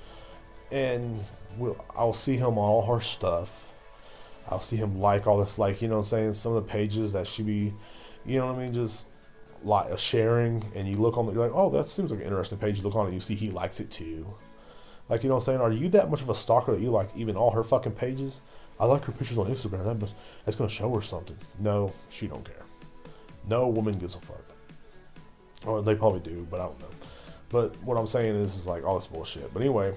And we'll, I'll see him on all her stuff. I'll see him like all this, like you know, what I'm saying some of the pages that she be, you know what I mean, just like sharing, and you look on, you're like, oh, that seems like an interesting page. You look on it, you see he likes it too. Like you know, what I'm saying, are you that much of a stalker that you like even all her fucking pages? I like her pictures on Instagram. That must, that's gonna show her something. No, she don't care. No woman gives a fuck. Or they probably do, but I don't know. But what I'm saying is, is like all this bullshit. But anyway,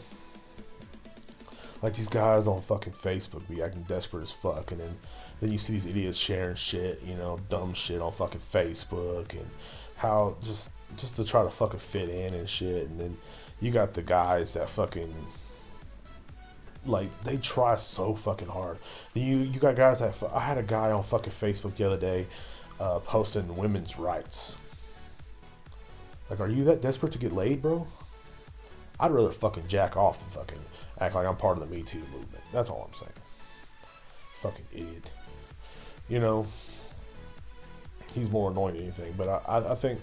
like these guys on fucking Facebook be acting desperate as fuck, and then then you see these idiots sharing shit, you know, dumb shit on fucking Facebook, and how just just to try to fucking fit in and shit, and then you got the guys that fucking like they try so fucking hard. You you got guys that I had a guy on fucking Facebook the other day uh, posting women's rights. Like, are you that desperate to get laid, bro? I'd rather fucking jack off than fucking act like I'm part of the Me Too movement. That's all I'm saying. Fucking idiot. You know, he's more annoying than anything. But I, I, think,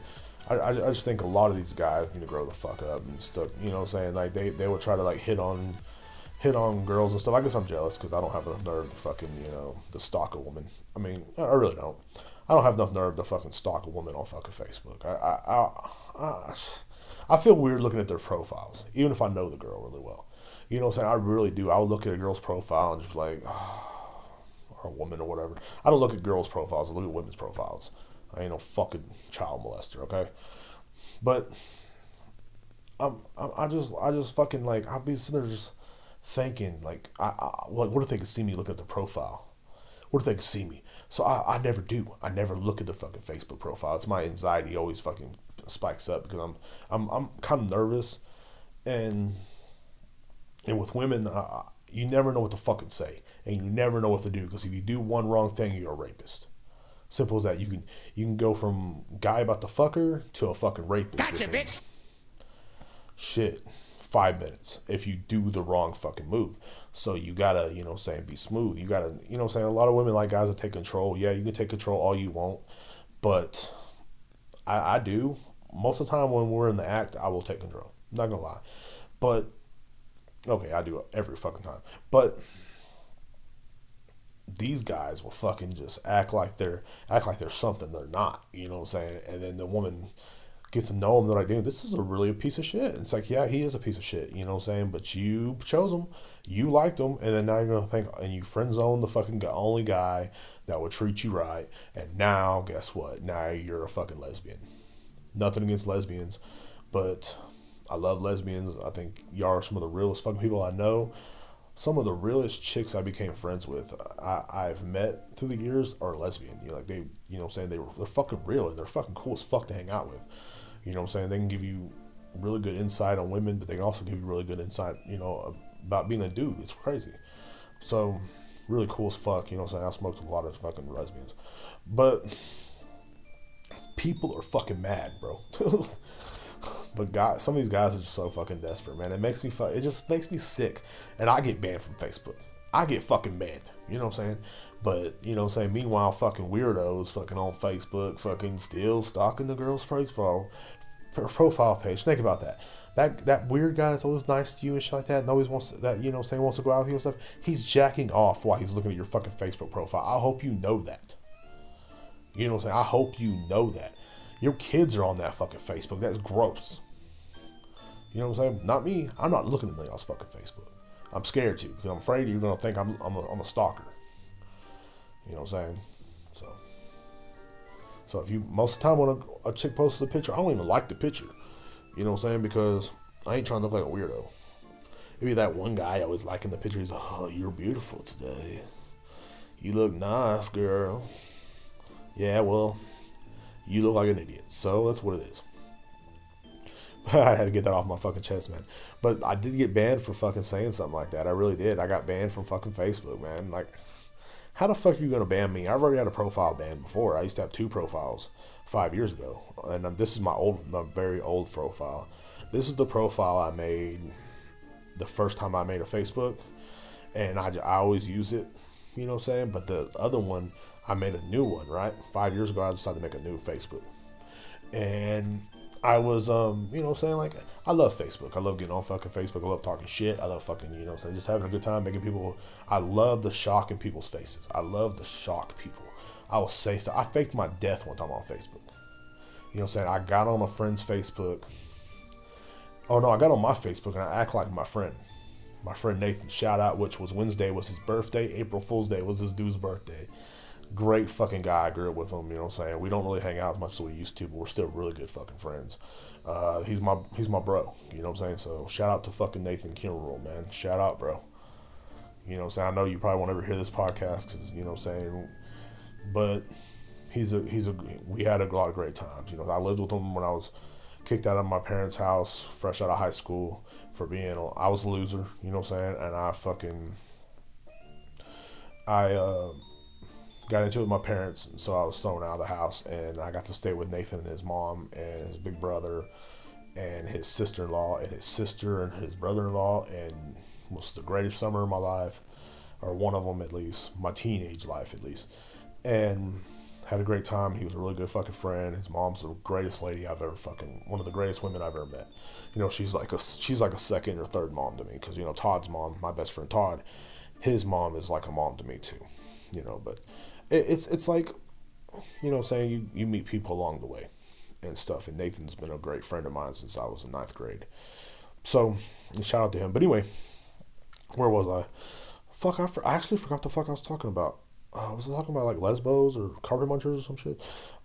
I, I just think a lot of these guys need to grow the fuck up and stuff. You know what I'm saying? Like they, they would try to like hit on, hit on girls and stuff. I guess I'm jealous because I don't have enough nerve to fucking, you know, to stalk a woman. I mean, I really don't. I don't have enough nerve to fucking stalk a woman on fucking Facebook. I, I, I, I, I feel weird looking at their profiles, even if I know the girl really well. You know what I'm saying? I really do. I would look at a girl's profile and just like, oh, or a woman or whatever. I don't look at girls' profiles. I look at women's profiles. I ain't no fucking child molester, okay? But I'm, I just, I just fucking like, I'll be sitting there just thinking, like, I, I, what, what if they could see me looking at the profile? What if they could see me? So I, I never do. I never look at the fucking Facebook profile. It's my anxiety always fucking spikes up because I'm, I'm, I'm kind of nervous, and and with women, uh, you never know what to fucking say, and you never know what to do because if you do one wrong thing, you're a rapist. Simple as that. You can you can go from guy about the fucker to a fucking rapist. Gotcha, bitch. Shit, five minutes if you do the wrong fucking move. So you gotta, you know, saying be smooth. You gotta, you know, saying a lot of women like guys that take control. Yeah, you can take control all you want, but I, I do most of the time when we're in the act. I will take control. I'm not gonna lie, but Okay, I do it every fucking time. But these guys will fucking just act like they're act like they're something they're not. You know what I'm saying? And then the woman gets to know him. They're like, dude, this is a really a piece of shit. And it's like, yeah, he is a piece of shit. You know what I'm saying? But you chose him, you liked him, and then now you're gonna think, and you friend zone the fucking only guy that would treat you right. And now, guess what? Now you're a fucking lesbian. Nothing against lesbians, but I love lesbians. I think y'all are some of the realest fucking people I know. Some of the realest chicks I became friends with, I, I've met through the years are lesbian. You know, like they, you know, I'm saying they were they're fucking real and they're fucking cool as fuck to hang out with. You know, what I'm saying they can give you really good insight on women, but they can also give you really good insight, you know, about being a dude. It's crazy. So, really cool as fuck. You know, what I'm saying I smoked a lot of fucking lesbians, but people are fucking mad, bro. But guys, some of these guys are just so fucking desperate, man. It makes me fu- it just makes me sick, and I get banned from Facebook. I get fucking banned. You know what I'm saying? But you know what I'm saying. Meanwhile, fucking weirdos, fucking on Facebook, fucking still stalking the girl's profile profile page. Think about that. That that weird guy that's always nice to you and shit like that, and always wants to, that you know saying wants to go out with you and stuff. He's jacking off while he's looking at your fucking Facebook profile. I hope you know that. You know what I'm saying? I hope you know that. Your kids are on that fucking Facebook. That's gross. You know what I'm saying? Not me. I'm not looking at else fucking Facebook. I'm scared to because I'm afraid you're gonna think I'm I'm a, I'm a stalker. You know what I'm saying? So, so if you most of the time when a, a chick posts a picture, I don't even like the picture. You know what I'm saying? Because I ain't trying to look like a weirdo. Maybe that one guy I was liking the picture. He's "Oh, you're beautiful today. You look nice, girl." Yeah, well, you look like an idiot. So that's what it is. I had to get that off my fucking chest, man. But I did get banned for fucking saying something like that. I really did. I got banned from fucking Facebook, man. Like, how the fuck are you gonna ban me? I've already had a profile ban before. I used to have two profiles five years ago, and um, this is my old, my very old profile. This is the profile I made the first time I made a Facebook, and I, I always use it. You know what I'm saying? But the other one, I made a new one. Right, five years ago, I decided to make a new Facebook, and I was, um, you know, I'm saying like, I love Facebook. I love getting on fucking Facebook. I love talking shit. I love fucking, you know, saying just having a good time, making people. I love the shock in people's faces. I love the shock people. I will say stuff. I faked my death one time on Facebook. You know, I'm saying I got on a friend's Facebook. Oh no, I got on my Facebook and I act like my friend, my friend Nathan. Shout out, which was Wednesday was his birthday. April Fool's Day was this dude's birthday great fucking guy. I grew up with him. You know what I'm saying? We don't really hang out as much as we used to, but we're still really good fucking friends. Uh, he's my he's my bro. You know what I'm saying? So shout out to fucking Nathan Kimbrell, man. Shout out, bro. You know what I'm saying? I know you probably won't ever hear this podcast because you know what I'm saying, but he's a he's a we had a lot of great times. You know, I lived with him when I was kicked out of my parents' house, fresh out of high school, for being I was a loser. You know what I'm saying? And I fucking I. Uh, got into it with my parents, so I was thrown out of the house, and I got to stay with Nathan and his mom and his big brother and his sister-in-law and his sister and his brother-in-law, and was the greatest summer of my life, or one of them at least, my teenage life at least, and had a great time. He was a really good fucking friend. His mom's the greatest lady I've ever fucking one of the greatest women I've ever met. You know, she's like a she's like a second or third mom to me because you know Todd's mom, my best friend Todd, his mom is like a mom to me too. You know, but it's it's like you know, saying you you meet people along the way and stuff. And Nathan's been a great friend of mine since I was in ninth grade. So shout out to him. But anyway, where was I? Fuck, I, for, I actually forgot the fuck I was talking about. Uh, was I talking about like lesbos or carpet munchers or some shit?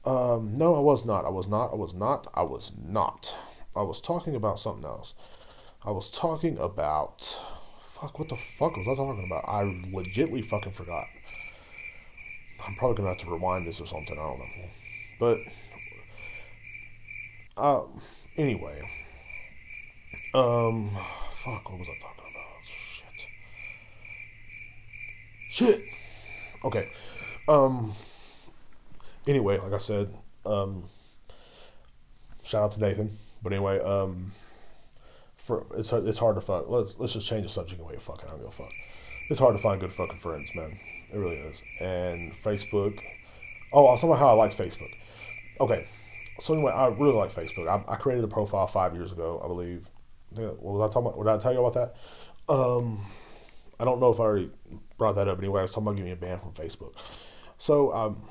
Um, no, I was not. I was not. I was not. I was not. I was talking about something else. I was talking about. Fuck, what the fuck was I talking about? I legitly fucking forgot. I'm probably gonna have to rewind this or something. I don't know. But uh, anyway, um, fuck. What was I talking about? Shit. Shit. Okay. Um. Anyway, like I said, um, shout out to Nathan. But anyway, um, for it's it's hard to fuck. Let's let's just change the subject away. Fucking, I don't give a fuck. It's hard to find good fucking friends, man. It really is. And Facebook. Oh, I was talking about how I liked Facebook. Okay. So anyway, I really like Facebook. I, I created a profile five years ago, I believe. What was I talking about? Did I tell you about that? Um, I don't know if I already brought that up. Anyway, I was talking about getting a ban from Facebook. So I um,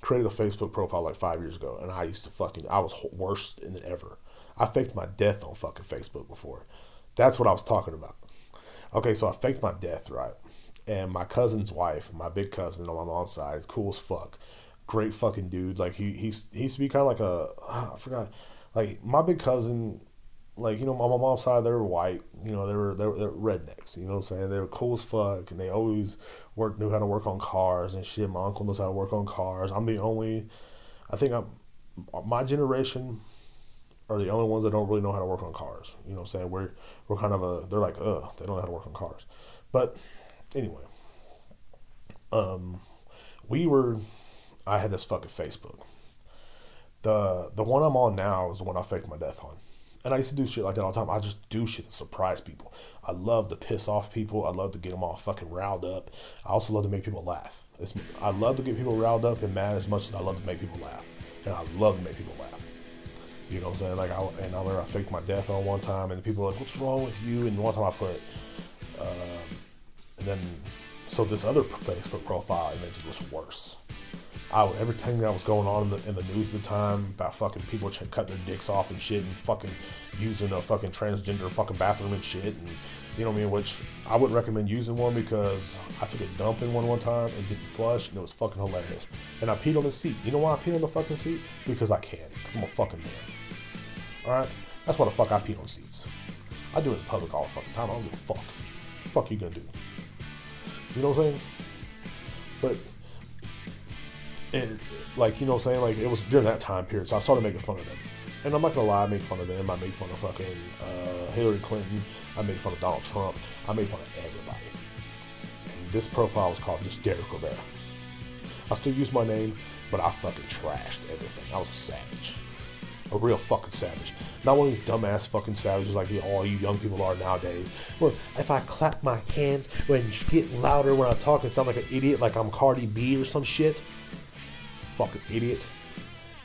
created a Facebook profile like five years ago, and I used to fucking I was worse than ever. I faked my death on fucking Facebook before. That's what I was talking about. Okay, so I faked my death, right? And my cousin's wife, my big cousin on my mom's side, is cool as fuck. Great fucking dude. Like he he's he used to be kind of like a ah, I forgot. Like my big cousin, like you know, on my mom's side they were white. You know, they were they were, they were rednecks. You know what I'm saying? They were cool as fuck, and they always worked knew how to work on cars and shit. My uncle knows how to work on cars. I'm the only. I think I'm my generation are the only ones that don't really know how to work on cars. You know what I'm saying? We're we're kind of a they're like, ugh, they don't know how to work on cars. But anyway, um, we were. I had this fucking Facebook. The the one I'm on now is the one I faked my death on. And I used to do shit like that all the time. I just do shit to surprise people. I love to piss off people. I love to get them all fucking riled up. I also love to make people laugh. It's, I love to get people riled up and mad as much as I love to make people laugh. And I love to make people laugh. You know what I'm saying? Like I and I remember I faked my death on one time, and the people were like, "What's wrong with you?" And one time I put, um, and then, so this other Facebook profile image was worse. I, everything that was going on in the, in the news at the time about fucking people cutting their dicks off and shit and fucking using a fucking transgender fucking bathroom and shit and You know what I mean? Which I wouldn't recommend using one because I took a dump in one one time and didn't flush, and it was fucking hilarious. And I peed on the seat. You know why I peed on the fucking seat? Because I can. Because I'm a fucking man. All right, that's why the fuck I pee on seats. I do it in public all the fucking time. I don't give a fuck. The fuck you gonna do? You know what I'm saying? But it, like you know what I'm saying, like it was during that time period, so I started making fun of them. And I'm not gonna lie, I made fun of them. I made fun of fucking uh, Hillary Clinton. I made fun of Donald Trump. I made fun of everybody. And this profile was called just Derek Rivera. I still use my name, but I fucking trashed everything. I was a savage. A real fucking savage. Not one of these dumbass fucking savages like all you young people are nowadays. Where if I clap my hands and get louder when I talk and sound like an idiot, like I'm Cardi B or some shit. Fucking idiot.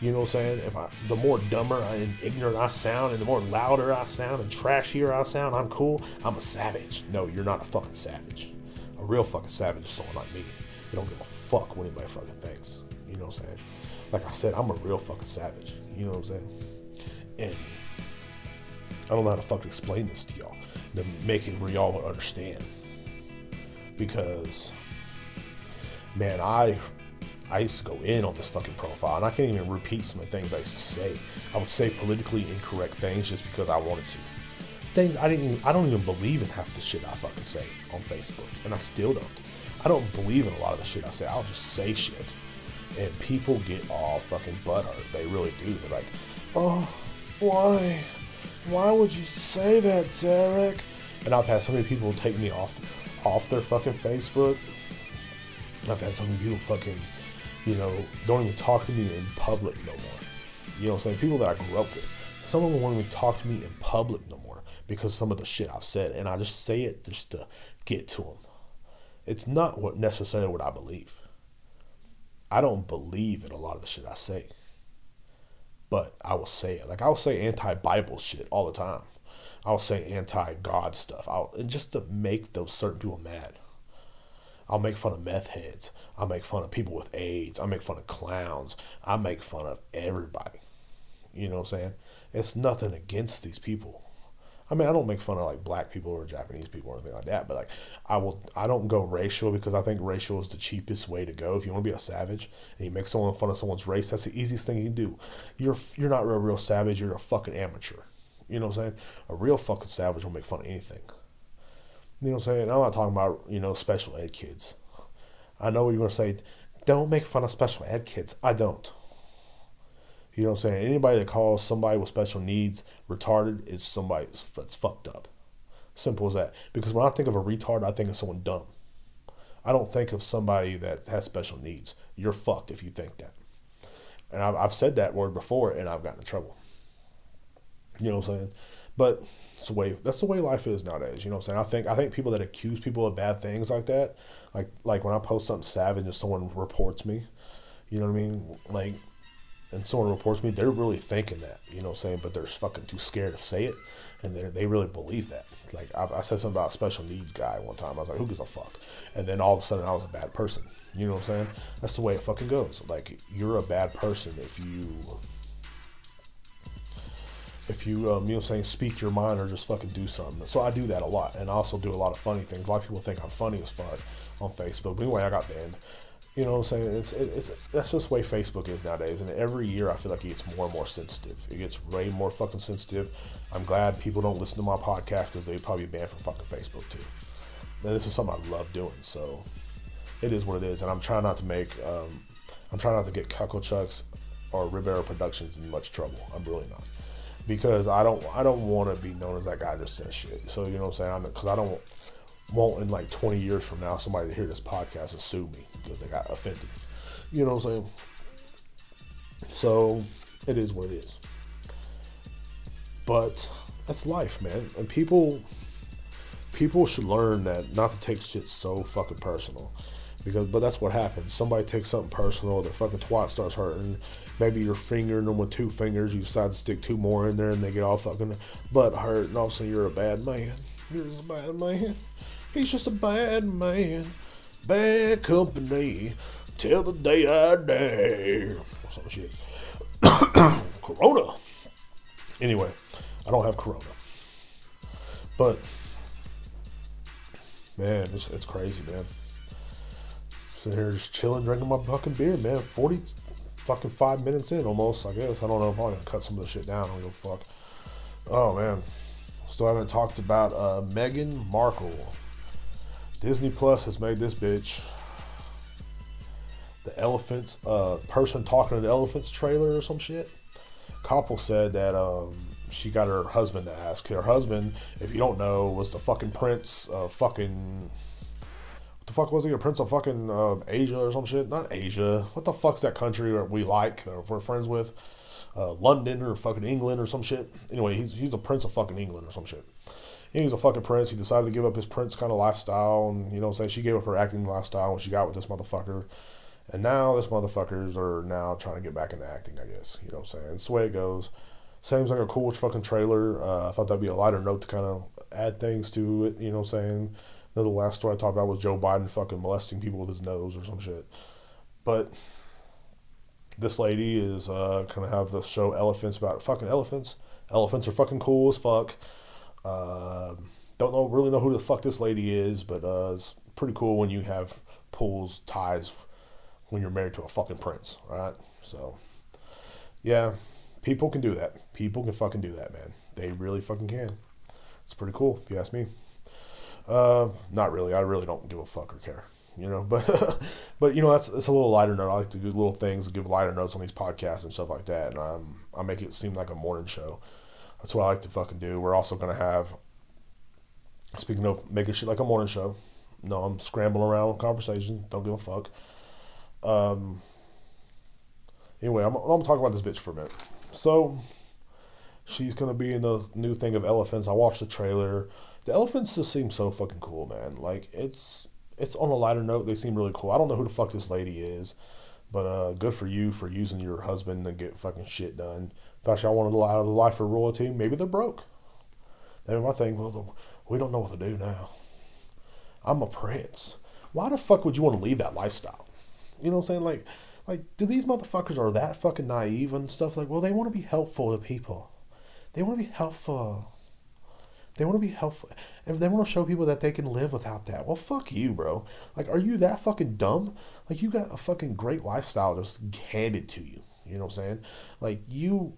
You know what I'm saying? If I, the more dumber and ignorant I sound, and the more louder I sound and trashier I sound, I'm cool. I'm a savage. No, you're not a fucking savage. A real fucking savage is someone like me. They don't give a fuck what anybody fucking thinks. You know what I'm saying? Like I said, I'm a real fucking savage. You know what I'm saying? And I don't know how to fucking explain this to y'all to make it where y'all would understand. Because, man, I I used to go in on this fucking profile, and I can't even repeat some of the things I used to say. I would say politically incorrect things just because I wanted to. Things I didn't, I don't even believe in half the shit I fucking say on Facebook, and I still don't. I don't believe in a lot of the shit I say. I'll just say shit, and people get all fucking butthurt. They really do. They're like, "Oh, why? Why would you say that, Derek?" And I've had so many people take me off, off their fucking Facebook. I've had so many people fucking you know, don't even talk to me in public no more. You know what I'm saying? People that I grew up with. Some of them won't even talk to me in public no more because some of the shit I've said. And I just say it just to get to them. It's not what necessarily what I believe. I don't believe in a lot of the shit I say. But I will say it. Like I will say anti Bible shit all the time. I'll say anti God stuff. I'll just to make those certain people mad. I'll make fun of meth heads. I'll make fun of people with AIDS. I'll make fun of clowns. I make fun of everybody. You know what I'm saying? It's nothing against these people. I mean, I don't make fun of like black people or Japanese people or anything like that, but like I will, I don't go racial because I think racial is the cheapest way to go. If you want to be a savage and you make someone fun of someone's race, that's the easiest thing you can do. You're you're not a real savage. You're a fucking amateur. You know what I'm saying? A real fucking savage will make fun of anything. You know what I'm saying? I'm not talking about, you know, special ed kids. I know what you're to say, don't make fun of special ed kids. I don't. You know what I'm saying? Anybody that calls somebody with special needs retarded is somebody that's fucked up. Simple as that. Because when I think of a retard, I think of someone dumb. I don't think of somebody that has special needs. You're fucked if you think that. And I've, I've said that word before and I've gotten in trouble. You know what I'm saying? But it's the way that's the way life is nowadays. You know what I'm saying? I think I think people that accuse people of bad things like that, like like when I post something savage and someone reports me, you know what I mean? Like and someone reports me, they're really thinking that, you know what I'm saying? But they're fucking too scared to say it, and they they really believe that. Like I, I, said something about a special needs guy one time. I was like, who gives a fuck? And then all of a sudden, I was a bad person. You know what I'm saying? That's the way it fucking goes. Like you're a bad person if you if you, um, you know, what I'm saying speak your mind or just fucking do something. So I do that a lot, and I also do a lot of funny things. A lot of people think I'm funny as fuck on Facebook. But anyway, I got banned. You know what I'm saying? It's, it's that's just the way Facebook is nowadays, and every year I feel like it gets more and more sensitive. It gets way more fucking sensitive. I'm glad people don't listen to my podcast because they'd probably banned from fucking Facebook too. And this is something I love doing, so it is what it is. And I'm trying not to make, um, I'm trying not to get Chucks or Rivera Productions in much trouble. I'm really not because I don't I don't want to be known as that guy just says shit. So you know what I'm saying? Because I don't want in like 20 years from now somebody to hear this podcast and sue me because they got offended. You know what I'm saying? So it is what it is. But that's life, man. And people people should learn that not to take shit so fucking personal. Because but that's what happens. Somebody takes something personal, their fucking twat starts hurting, maybe you're fingering them with two fingers, you decide to stick two more in there and they get all fucking butt hurt, and all of a sudden you're a bad man. You're a bad man. He's just a bad man. Bad company. Till the day I die. Some shit. corona. Anyway, I don't have corona. But Man, it's, it's crazy, man. Sitting here just chilling, drinking my fucking beer, man. 40 fucking five minutes in almost, I guess. I don't know. If I'm probably gonna cut some of the shit down. I don't give a fuck. Oh, man. Still haven't talked about uh, Meghan Markle. Disney Plus has made this bitch the elephant uh, person talking to the elephants trailer or some shit. Koppel said that um, she got her husband to ask. Her husband, if you don't know, was the fucking prince of fucking. What the fuck was he? A prince of fucking uh, Asia or some shit? Not Asia. What the fuck's that country we like that we're friends with? Uh, London or fucking England or some shit. Anyway, he's he's a prince of fucking England or some shit. He was a fucking prince. He decided to give up his prince kind of lifestyle, and you know, what I'm saying she gave up her acting lifestyle when she got with this motherfucker. And now this motherfuckers are now trying to get back into acting, I guess. You know what I'm saying? It's the way it goes. Seems like a cool fucking trailer. Uh, I thought that'd be a lighter note to kind of add things to it. You know what I'm saying? Another last story I talked about was Joe Biden fucking molesting people with his nose or some shit. But this lady is uh, gonna have the show Elephants about fucking elephants. Elephants are fucking cool as fuck. Uh, don't know really know who the fuck this lady is, but uh, it's pretty cool when you have pulls ties when you're married to a fucking prince, right? So, yeah, people can do that. People can fucking do that, man. They really fucking can. It's pretty cool, if you ask me. Uh, not really. I really don't give a fuck or care, you know. But, but you know, that's it's a little lighter note. I like to do little things, give lighter notes on these podcasts and stuff like that, and um, I make it seem like a morning show. That's what I like to fucking do. We're also gonna have. Speaking of making shit like a morning show, no, I'm scrambling around with conversations. Don't give a fuck. Um, anyway, I'm, I'm gonna talk about this bitch for a minute. So, she's gonna be in the new thing of elephants. I watched the trailer. The elephants just seem so fucking cool, man. Like it's it's on a lighter note. They seem really cool. I don't know who the fuck this lady is, but uh, good for you for using your husband to get fucking shit done. Thought y'all wanted out of the life of royalty. Maybe they're broke. That my thing. Well, we don't know what to do now. I'm a prince. Why the fuck would you want to leave that lifestyle? You know what I'm saying? Like, like, do these motherfuckers are that fucking naive and stuff? Like, well, they want to be helpful to people. They want to be helpful. They want to be helpful. If they want to show people that they can live without that, well, fuck you, bro. Like, are you that fucking dumb? Like, you got a fucking great lifestyle just handed to you. You know what I'm saying? Like, you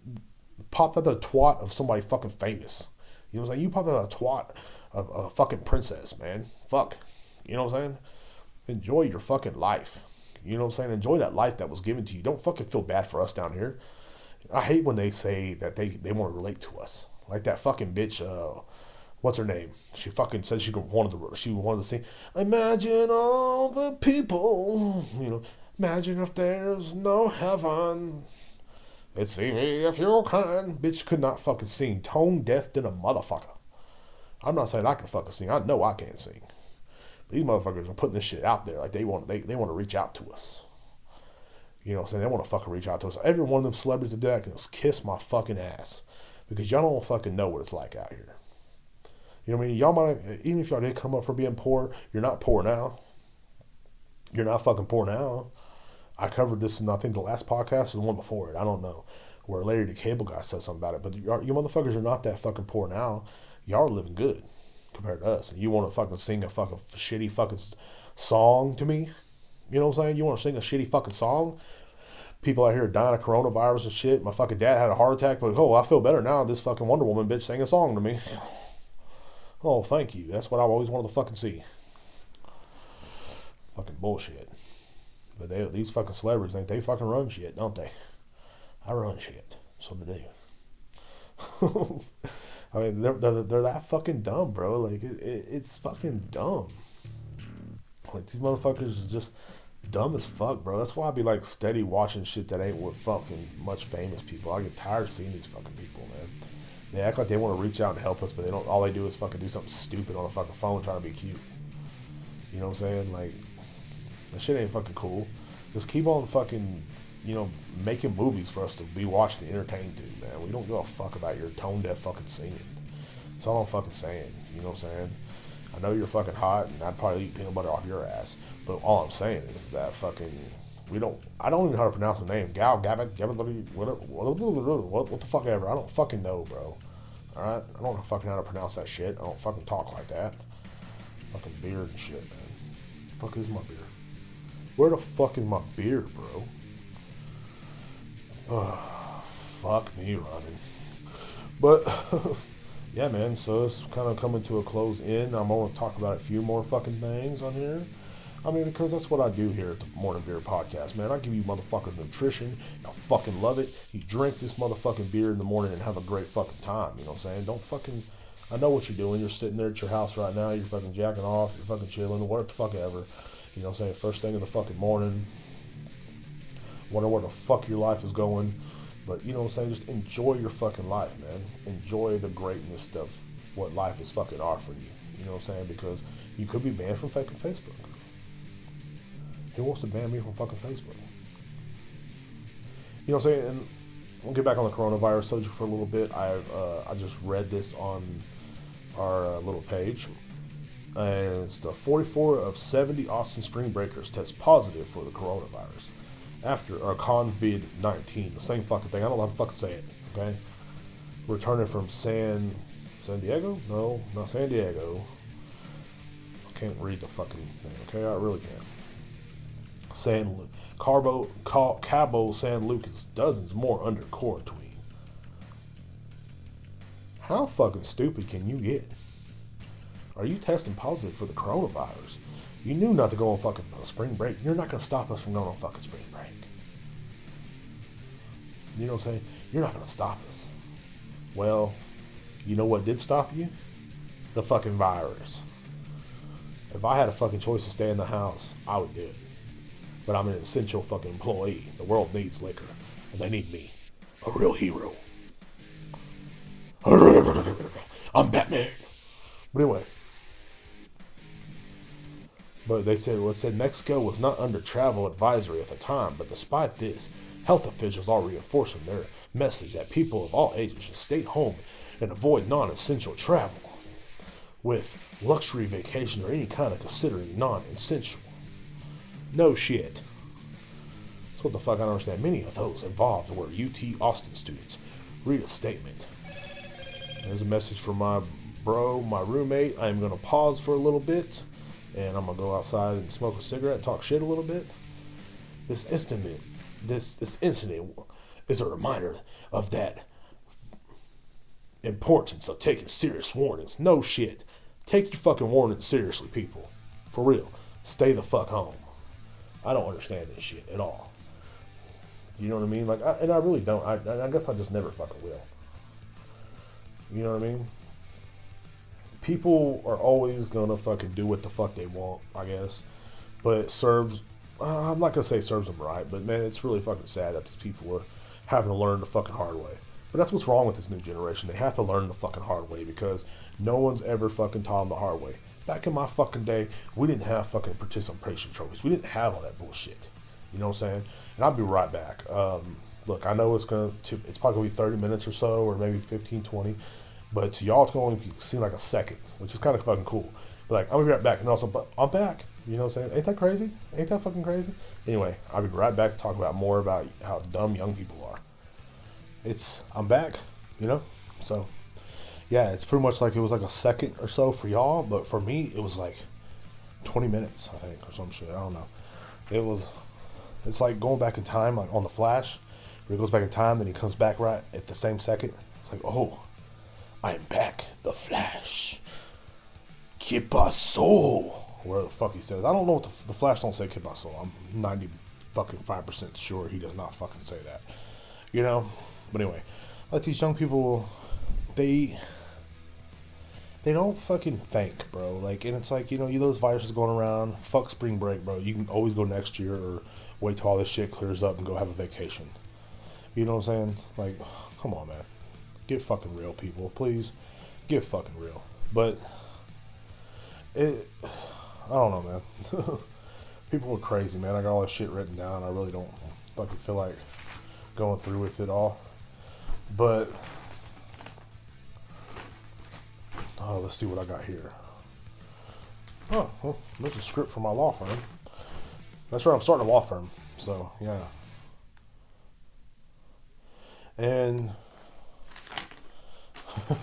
popped out the twat of somebody fucking famous. You know what I'm saying? You popped out a twat of a fucking princess, man. Fuck. You know what I'm saying? Enjoy your fucking life. You know what I'm saying? Enjoy that life that was given to you. Don't fucking feel bad for us down here. I hate when they say that they, they want to relate to us. Like that fucking bitch, uh, what's her name? She fucking said she wanted to she wanted to sing Imagine all the people you know, imagine if there's no heaven. It's see me if you can. Bitch could not fucking sing. Tone deaf than a motherfucker. I'm not saying I can fucking sing. I know I can't sing. These motherfuckers are putting this shit out there like they want they, they want to reach out to us. You know what I'm saying? They want to fucking reach out to us. Every one of them celebrities today can just kiss my fucking ass. Because y'all don't fucking know what it's like out here. You know what I mean? Y'all might even if y'all did come up for being poor, you're not poor now. You're not fucking poor now. I covered this in I think the last podcast or the one before it. I don't know. Where Larry the Cable Guy said something about it. But you, you motherfuckers are not that fucking poor now. Y'all are living good compared to us. You want to fucking sing a fucking shitty fucking song to me? You know what I'm saying? You want to sing a shitty fucking song? People out here dying of coronavirus and shit. My fucking dad had a heart attack, but oh, I feel better now. This fucking Wonder Woman bitch sang a song to me. Oh, thank you. That's what I've always wanted to fucking see. Fucking bullshit. But they, these fucking celebrities think they fucking run shit, don't they? I run shit. That's what they do. I mean, they're, they're, they're that fucking dumb, bro. Like, it, it, it's fucking dumb. Like, these motherfuckers are just dumb as fuck, bro. That's why I be, like, steady watching shit that ain't with fucking much famous people. I get tired of seeing these fucking people, man. They act like they want to reach out and help us, but they don't. All they do is fucking do something stupid on a fucking phone trying to be cute. You know what I'm saying? Like, that shit ain't fucking cool. Just keep on fucking you know, making movies for us to be watching and entertained to, man. We don't give a fuck about your tone deaf fucking singing. That's all I'm fucking saying. You know what I'm saying? I know you're fucking hot, and I'd probably eat peanut butter off your ass. But all I'm saying is that fucking we don't. I don't even know how to pronounce the name. Gal, Gavin, Gavin, what, what, the fuck ever. I don't fucking know, bro. All right, I don't fucking know how to pronounce that shit. I don't fucking talk like that. Fucking beard and shit, man. Fuck is my beer? Where the fuck is my beer, bro? Fuck me running. But yeah, man. So it's kind of coming to a close end. I'm to talk about a few more fucking things on here. I mean, because that's what I do here at the Morning Beer Podcast, man. I give you motherfuckers nutrition. I fucking love it. You drink this motherfucking beer in the morning and have a great fucking time. You know what I'm saying? Don't fucking. I know what you're doing. You're sitting there at your house right now. You're fucking jacking off. You're fucking chilling. What the fuck ever. You know what I'm saying? First thing in the fucking morning. Wonder where the fuck your life is going. But you know what I'm saying? Just enjoy your fucking life, man. Enjoy the greatness of what life is fucking offering you. You know what I'm saying? Because you could be banned from fucking Facebook. Who wants to ban me from fucking Facebook? You know what I'm saying? And we'll get back on the coronavirus subject for a little bit. I uh, I just read this on our uh, little page, and it's the 44 of 70 Austin Spring Breakers test positive for the coronavirus after or COVID 19. The same fucking thing. I don't know how to fucking say it. Okay, returning from San San Diego? No, not San Diego. I can't read the fucking thing. Okay, I really can't. San Carbo, Cabo San Lucas, dozens more under quarantine. How fucking stupid can you get? Are you testing positive for the coronavirus? You knew not to go on fucking uh, spring break. You're not gonna stop us from going on fucking spring break. You know what I'm saying? You're not gonna stop us. Well, you know what did stop you? The fucking virus. If I had a fucking choice to stay in the house, I would do it but I'm an essential fucking employee. The world needs liquor, and they need me, a real hero. I'm Batman. But anyway, but they said well, it said Mexico was not under travel advisory at the time, but despite this, health officials are reinforcing their message that people of all ages should stay home and avoid non-essential travel, with luxury vacation or any kind of considering non-essential. No shit. That's what the fuck I don't understand. Many of those involved were UT Austin students. Read a statement. There's a message from my bro, my roommate. I'm going to pause for a little bit and I'm to go outside and smoke a cigarette, talk shit a little bit. This incident, this this incident is a reminder of that importance of taking serious warnings. No shit. Take your fucking warnings seriously, people. For real. Stay the fuck home. I don't understand this shit at all. You know what I mean? Like, I, and I really don't. I, I guess I just never fucking will. You know what I mean? People are always gonna fucking do what the fuck they want, I guess. But it serves. Uh, I'm not gonna say serves them right, but man, it's really fucking sad that these people are having to learn the fucking hard way. But that's what's wrong with this new generation. They have to learn the fucking hard way because no one's ever fucking taught them the hard way. Back in my fucking day, we didn't have fucking participation trophies. We didn't have all that bullshit. You know what I'm saying? And I'll be right back. Um, look, I know it's gonna it's probably gonna be 30 minutes or so, or maybe 15, 20. But to y'all, it's gonna only seem like a second, which is kind of fucking cool. But like, I'm gonna be right back. And also, but I'm back. You know what I'm saying? Ain't that crazy? Ain't that fucking crazy? Anyway, I'll be right back to talk about more about how dumb young people are. It's I'm back. You know, so yeah, it's pretty much like it was like a second or so for y'all, but for me, it was like 20 minutes, I think, or some shit. I don't know. It was, it's like going back in time, like on the Flash, where he goes back in time, then he comes back right at the same second. It's like, oh, I'm back, the Flash. Pasó? Where the fuck he says. I don't know what the, the Flash don't say pasó. I'm 90 fucking 5% sure he does not fucking say that. You know? But anyway, like these young people, they they don't fucking think, bro. Like, and it's like, you know, you those viruses going around. Fuck spring break, bro. You can always go next year or wait till all this shit clears up and go have a vacation. You know what I'm saying? Like, come on, man. Get fucking real, people. Please. Get fucking real. But, it, I don't know, man. people are crazy, man. I got all this shit written down. I really don't fucking feel like going through with it all. But, Oh, let's see what I got here. Oh, well, there's a script for my law firm. That's right, I'm starting a law firm. So, yeah. And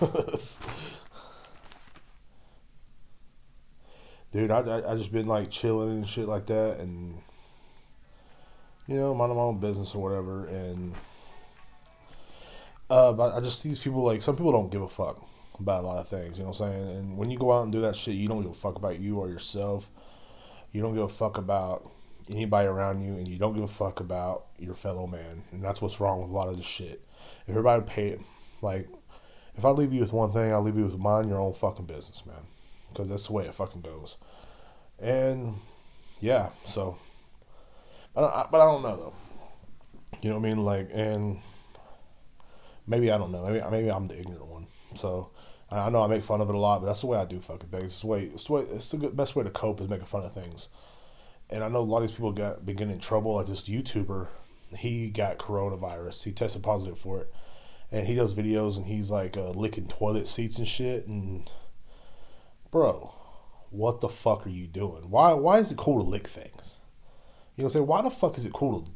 dude, I, I, I just been like chilling and shit like that, and you know, minding my own business or whatever, and uh, but I just these people like some people don't give a fuck about a lot of things, you know what I'm saying? And when you go out and do that shit, you don't give a fuck about you or yourself. You don't give a fuck about anybody around you, and you don't give a fuck about your fellow man, and that's what's wrong with a lot of this shit. If everybody paid like, if I leave you with one thing, I'll leave you with mind your own fucking business, man, because that's the way it fucking goes. And yeah, so, but I, but I don't know though. You know what I mean? Like, and maybe I don't know. Maybe maybe I'm the ignorant one. So I know I make fun of it a lot, but that's the way I do fucking things. It's the way it's the way it's the best way to cope is making fun of things. And I know a lot of these people got been getting in trouble. Like this YouTuber, he got coronavirus. He tested positive for it, and he does videos and he's like uh, licking toilet seats and shit. And bro, what the fuck are you doing? Why why is it cool to lick things? You know, I'm saying why the fuck is it cool to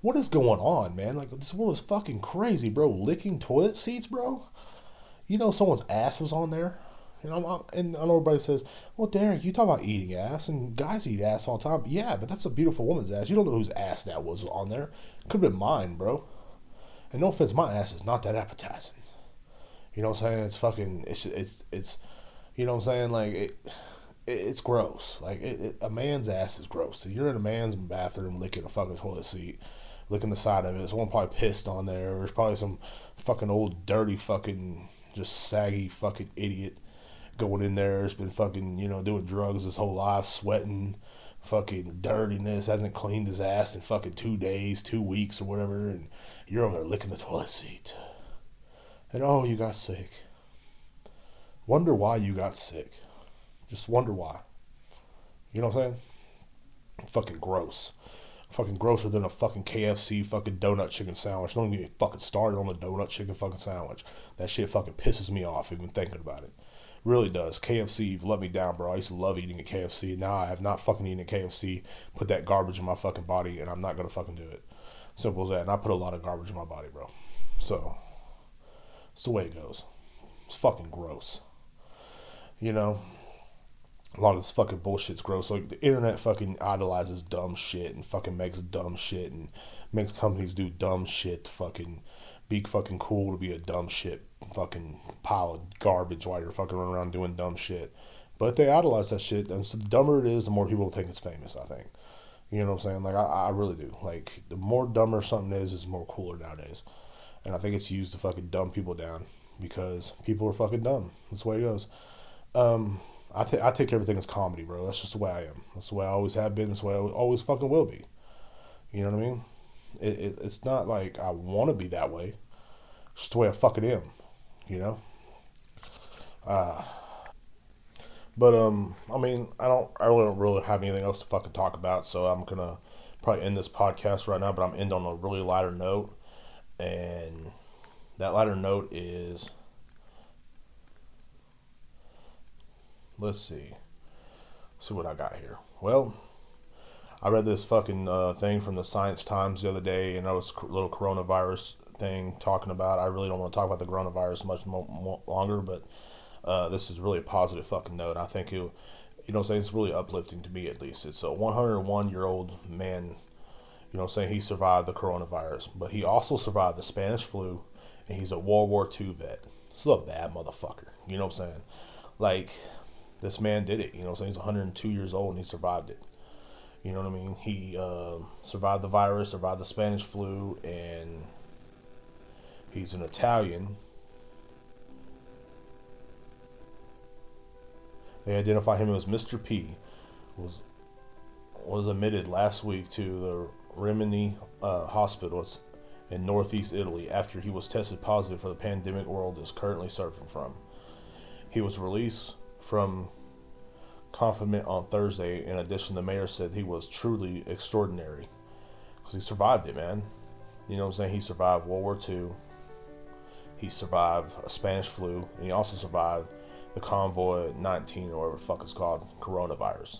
what is going on, man? Like this world is fucking crazy, bro. Licking toilet seats, bro. You know someone's ass was on there. You know, and I know everybody says, "Well, Derek, you talk about eating ass, and guys eat ass all the time." Yeah, but that's a beautiful woman's ass. You don't know whose ass that was on there. Could have been mine, bro. And no offense, my ass is not that appetizing. You know what I'm saying? It's fucking. It's it's it's. You know what I'm saying? Like it. it's gross. Like it, it, a man's ass is gross. So you're in a man's bathroom licking a fucking toilet seat licking the side of it. Someone probably pissed on there. There's probably some fucking old dirty fucking just saggy fucking idiot going in there. It's been fucking you know doing drugs his whole life, sweating, fucking dirtiness. Hasn't cleaned his ass in fucking two days, two weeks or whatever, and you're over there licking the toilet seat. And oh, you got sick. Wonder why you got sick. Just wonder why. You know what I'm saying? Fucking gross fucking grosser than a fucking KFC fucking donut chicken sandwich. Don't even fucking started on the donut chicken fucking sandwich. That shit fucking pisses me off even thinking about it. Really does. KFC, you've let me down, bro. I used to love eating at KFC. Now I have not fucking eaten at KFC. Put that garbage in my fucking body, and I'm not gonna fucking do it. Simple as that. And I put a lot of garbage in my body, bro. So it's the way it goes. It's fucking gross. You know, a lot of this fucking bullshit's gross. Like the internet fucking idolizes dumb shit and fucking makes dumb shit and makes companies do dumb shit to fucking be fucking cool to be a dumb shit fucking pile of garbage while you're fucking running around doing dumb shit. But they idolize that shit, and so the dumber it is, the more people think it's famous. I think. You know what I'm saying? Like I, I really do. Like the more dumber something is, is more cooler nowadays. And I think it's used to fucking dumb people down because people are fucking dumb. That's the way it goes. Um, I, th- I take everything as comedy, bro. That's just the way I am. That's the way I always have been. That's the way I always fucking will be. You know what I mean? It, it, it's not like I want to be that way. It's just the way I fucking am. You know? Uh, but, um, I mean, I don't, I really don't really have anything else to fucking talk about, so I'm gonna probably end this podcast right now, but I'm end on a really lighter note. And that lighter note is let's see. Let's see what I got here. Well, I read this fucking uh, thing from the Science Times the other day, and that was a little coronavirus thing talking about. I really don't want to talk about the coronavirus much more, more longer, but uh, this is really a positive fucking note. I think it, you know, I'm saying it's really uplifting to me at least. It's a 101 year old man, you know, saying he survived the coronavirus, but he also survived the Spanish flu, and he's a World War II vet. This is a bad motherfucker. You know what I'm saying? Like, this man did it. You know, what I'm saying? he's 102 years old and he survived it. You know what I mean? He uh, survived the virus, survived the Spanish flu, and he's an Italian. They identify him as Mr. P. was was admitted last week to the Rimini uh, hospitals in northeast Italy after he was tested positive for the pandemic world is currently suffering from. He was released from confinement on Thursday. In addition, the mayor said he was truly extraordinary because he survived it, man. You know what I'm saying? He survived World War II. He survived a Spanish flu, and he also survived the convoy 19 or whatever fuck it's called, coronavirus.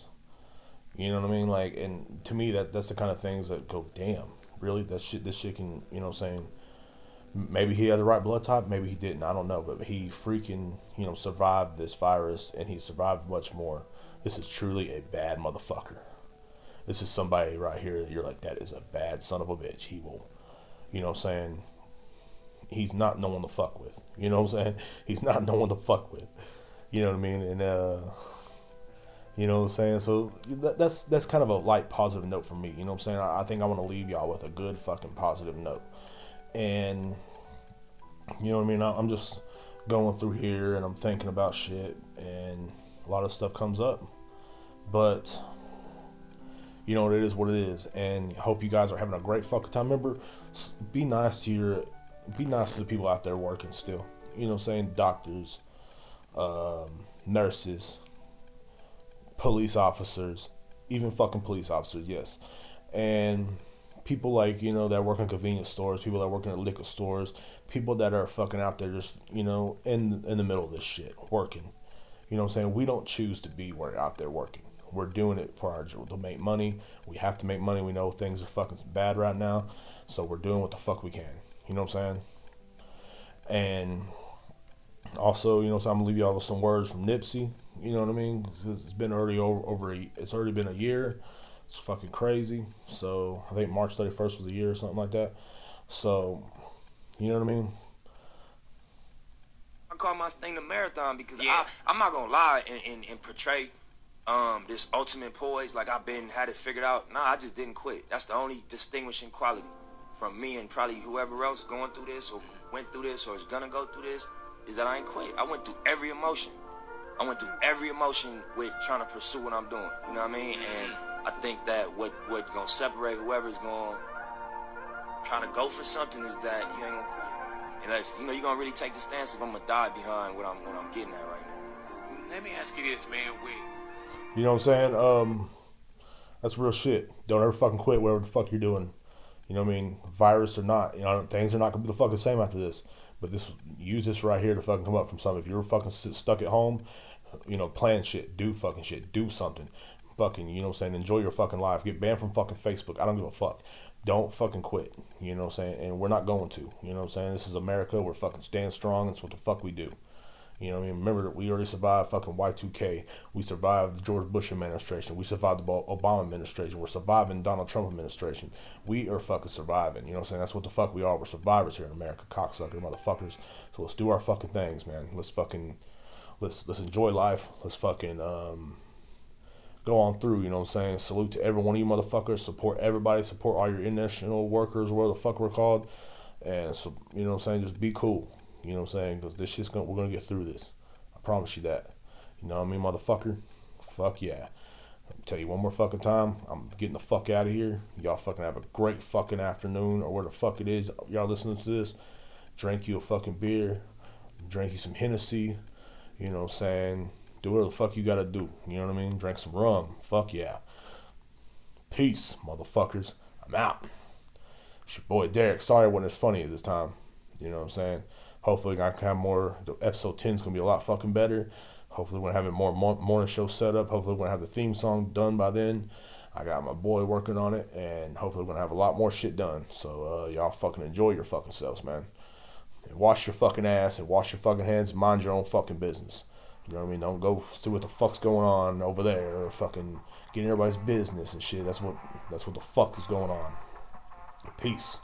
You know what I mean? Like, and to me, that that's the kind of things that go, damn, really? That shit, this shit can, you know what I'm saying, maybe he had the right blood type, maybe he didn't. I don't know, but he freaking you know survived this virus and he survived much more. This is truly a bad motherfucker. This is somebody right here that you're like that is a bad son of a bitch. He will, you know, what I'm saying he's not no one to fuck with. You know what I'm saying? He's not no one to fuck with. You know what I mean? And uh, you know what I'm saying? So that, that's that's kind of a light positive note for me. You know what I'm saying? I, I think I want to leave y'all with a good fucking positive note and you know what I mean. I'm just going through here and I'm thinking about shit, and a lot of stuff comes up, but you know what it is, what it is, and hope you guys are having a great fucking time. Remember, be nice to your, be nice to the people out there working still. You know, what I'm saying doctors, um, nurses, police officers, even fucking police officers. Yes, and people like you know that work in convenience stores, people that work in liquor stores, people that are fucking out there just you know in in the middle of this shit working. You know what I'm saying? We don't choose to be where out there working. We're doing it for our to make money. We have to make money. We know things are fucking bad right now, so we're doing what the fuck we can. You know what I'm saying? And also, you know, so I'm gonna leave y'all with some words from Nipsey. You know what I mean? It's been already over, over a, it's already been a year it's fucking crazy. So I think March 31st was a year or something like that. So, you know what I mean? I call my thing the marathon because yeah. I, am not gonna lie and, and, and portray um, this ultimate poise like I've been had it figured out. Nah, I just didn't quit. That's the only distinguishing quality from me and probably whoever else going through this or went through this or is gonna go through this is that I ain't quit. I went through every emotion. I went through every emotion with trying to pursue what I'm doing. You know what I mean? And I think that what what gonna separate whoever's gonna trying to go for something is that you ain't gonna quit. And that's you know you're gonna really take the stance if I'm gonna die behind what I'm what I'm getting at right now. Let me ask you this, man. Wait. You know what I'm saying? Um, that's real shit. Don't ever fucking quit whatever the fuck you're doing. You know what I mean? Virus or not, you know things are not gonna be the fucking same after this. But this use this right here to fucking come up from something. If you're fucking stuck at home, you know, plan shit, do fucking shit, do something fucking, you know what I'm saying, enjoy your fucking life. Get banned from fucking Facebook. I don't give a fuck. Don't fucking quit. You know what I'm saying? And we're not going to. You know what I'm saying? This is America. We're fucking stand strong. That's what the fuck we do. You know what I mean? Remember, that we already survived fucking Y2K. We survived the George Bush administration. We survived the Obama administration. We're surviving Donald Trump administration. We are fucking surviving. You know what I'm saying? That's what the fuck we are. We're survivors here in America, cocksucker motherfuckers. So let's do our fucking things, man. Let's fucking let's let's enjoy life. Let's fucking um go on through. You know what I'm saying? Salute to every one of you motherfuckers. Support everybody. Support all your international workers, whatever the fuck we're called. And so, you know what I'm saying? Just be cool. You know what I'm saying? Because this shit's gonna we're gonna get through this. I promise you that. You know what I mean, motherfucker? Fuck yeah. I'll tell you one more fucking time. I'm getting the fuck out of here. Y'all fucking have a great fucking afternoon or where the fuck it is y'all listening to this. Drink you a fucking beer. Drink you some Hennessy. You know what I'm saying? Do whatever the fuck you gotta do. You know what I mean? Drink some rum. Fuck yeah. Peace, motherfuckers. I'm out. It's your boy Derek. Sorry I wasn't as funny at this time. You know what I'm saying? Hopefully I can have more. Episode 10 is gonna be a lot fucking better. Hopefully we're gonna have a more morning show set up. Hopefully we're gonna have the theme song done by then. I got my boy working on it, and hopefully we're gonna have a lot more shit done. So uh, y'all fucking enjoy your fucking selves, man. And wash your fucking ass and wash your fucking hands and mind your own fucking business. You know what I mean? Don't go see what the fuck's going on over there or fucking get everybody's business and shit. That's what that's what the fuck is going on. Peace.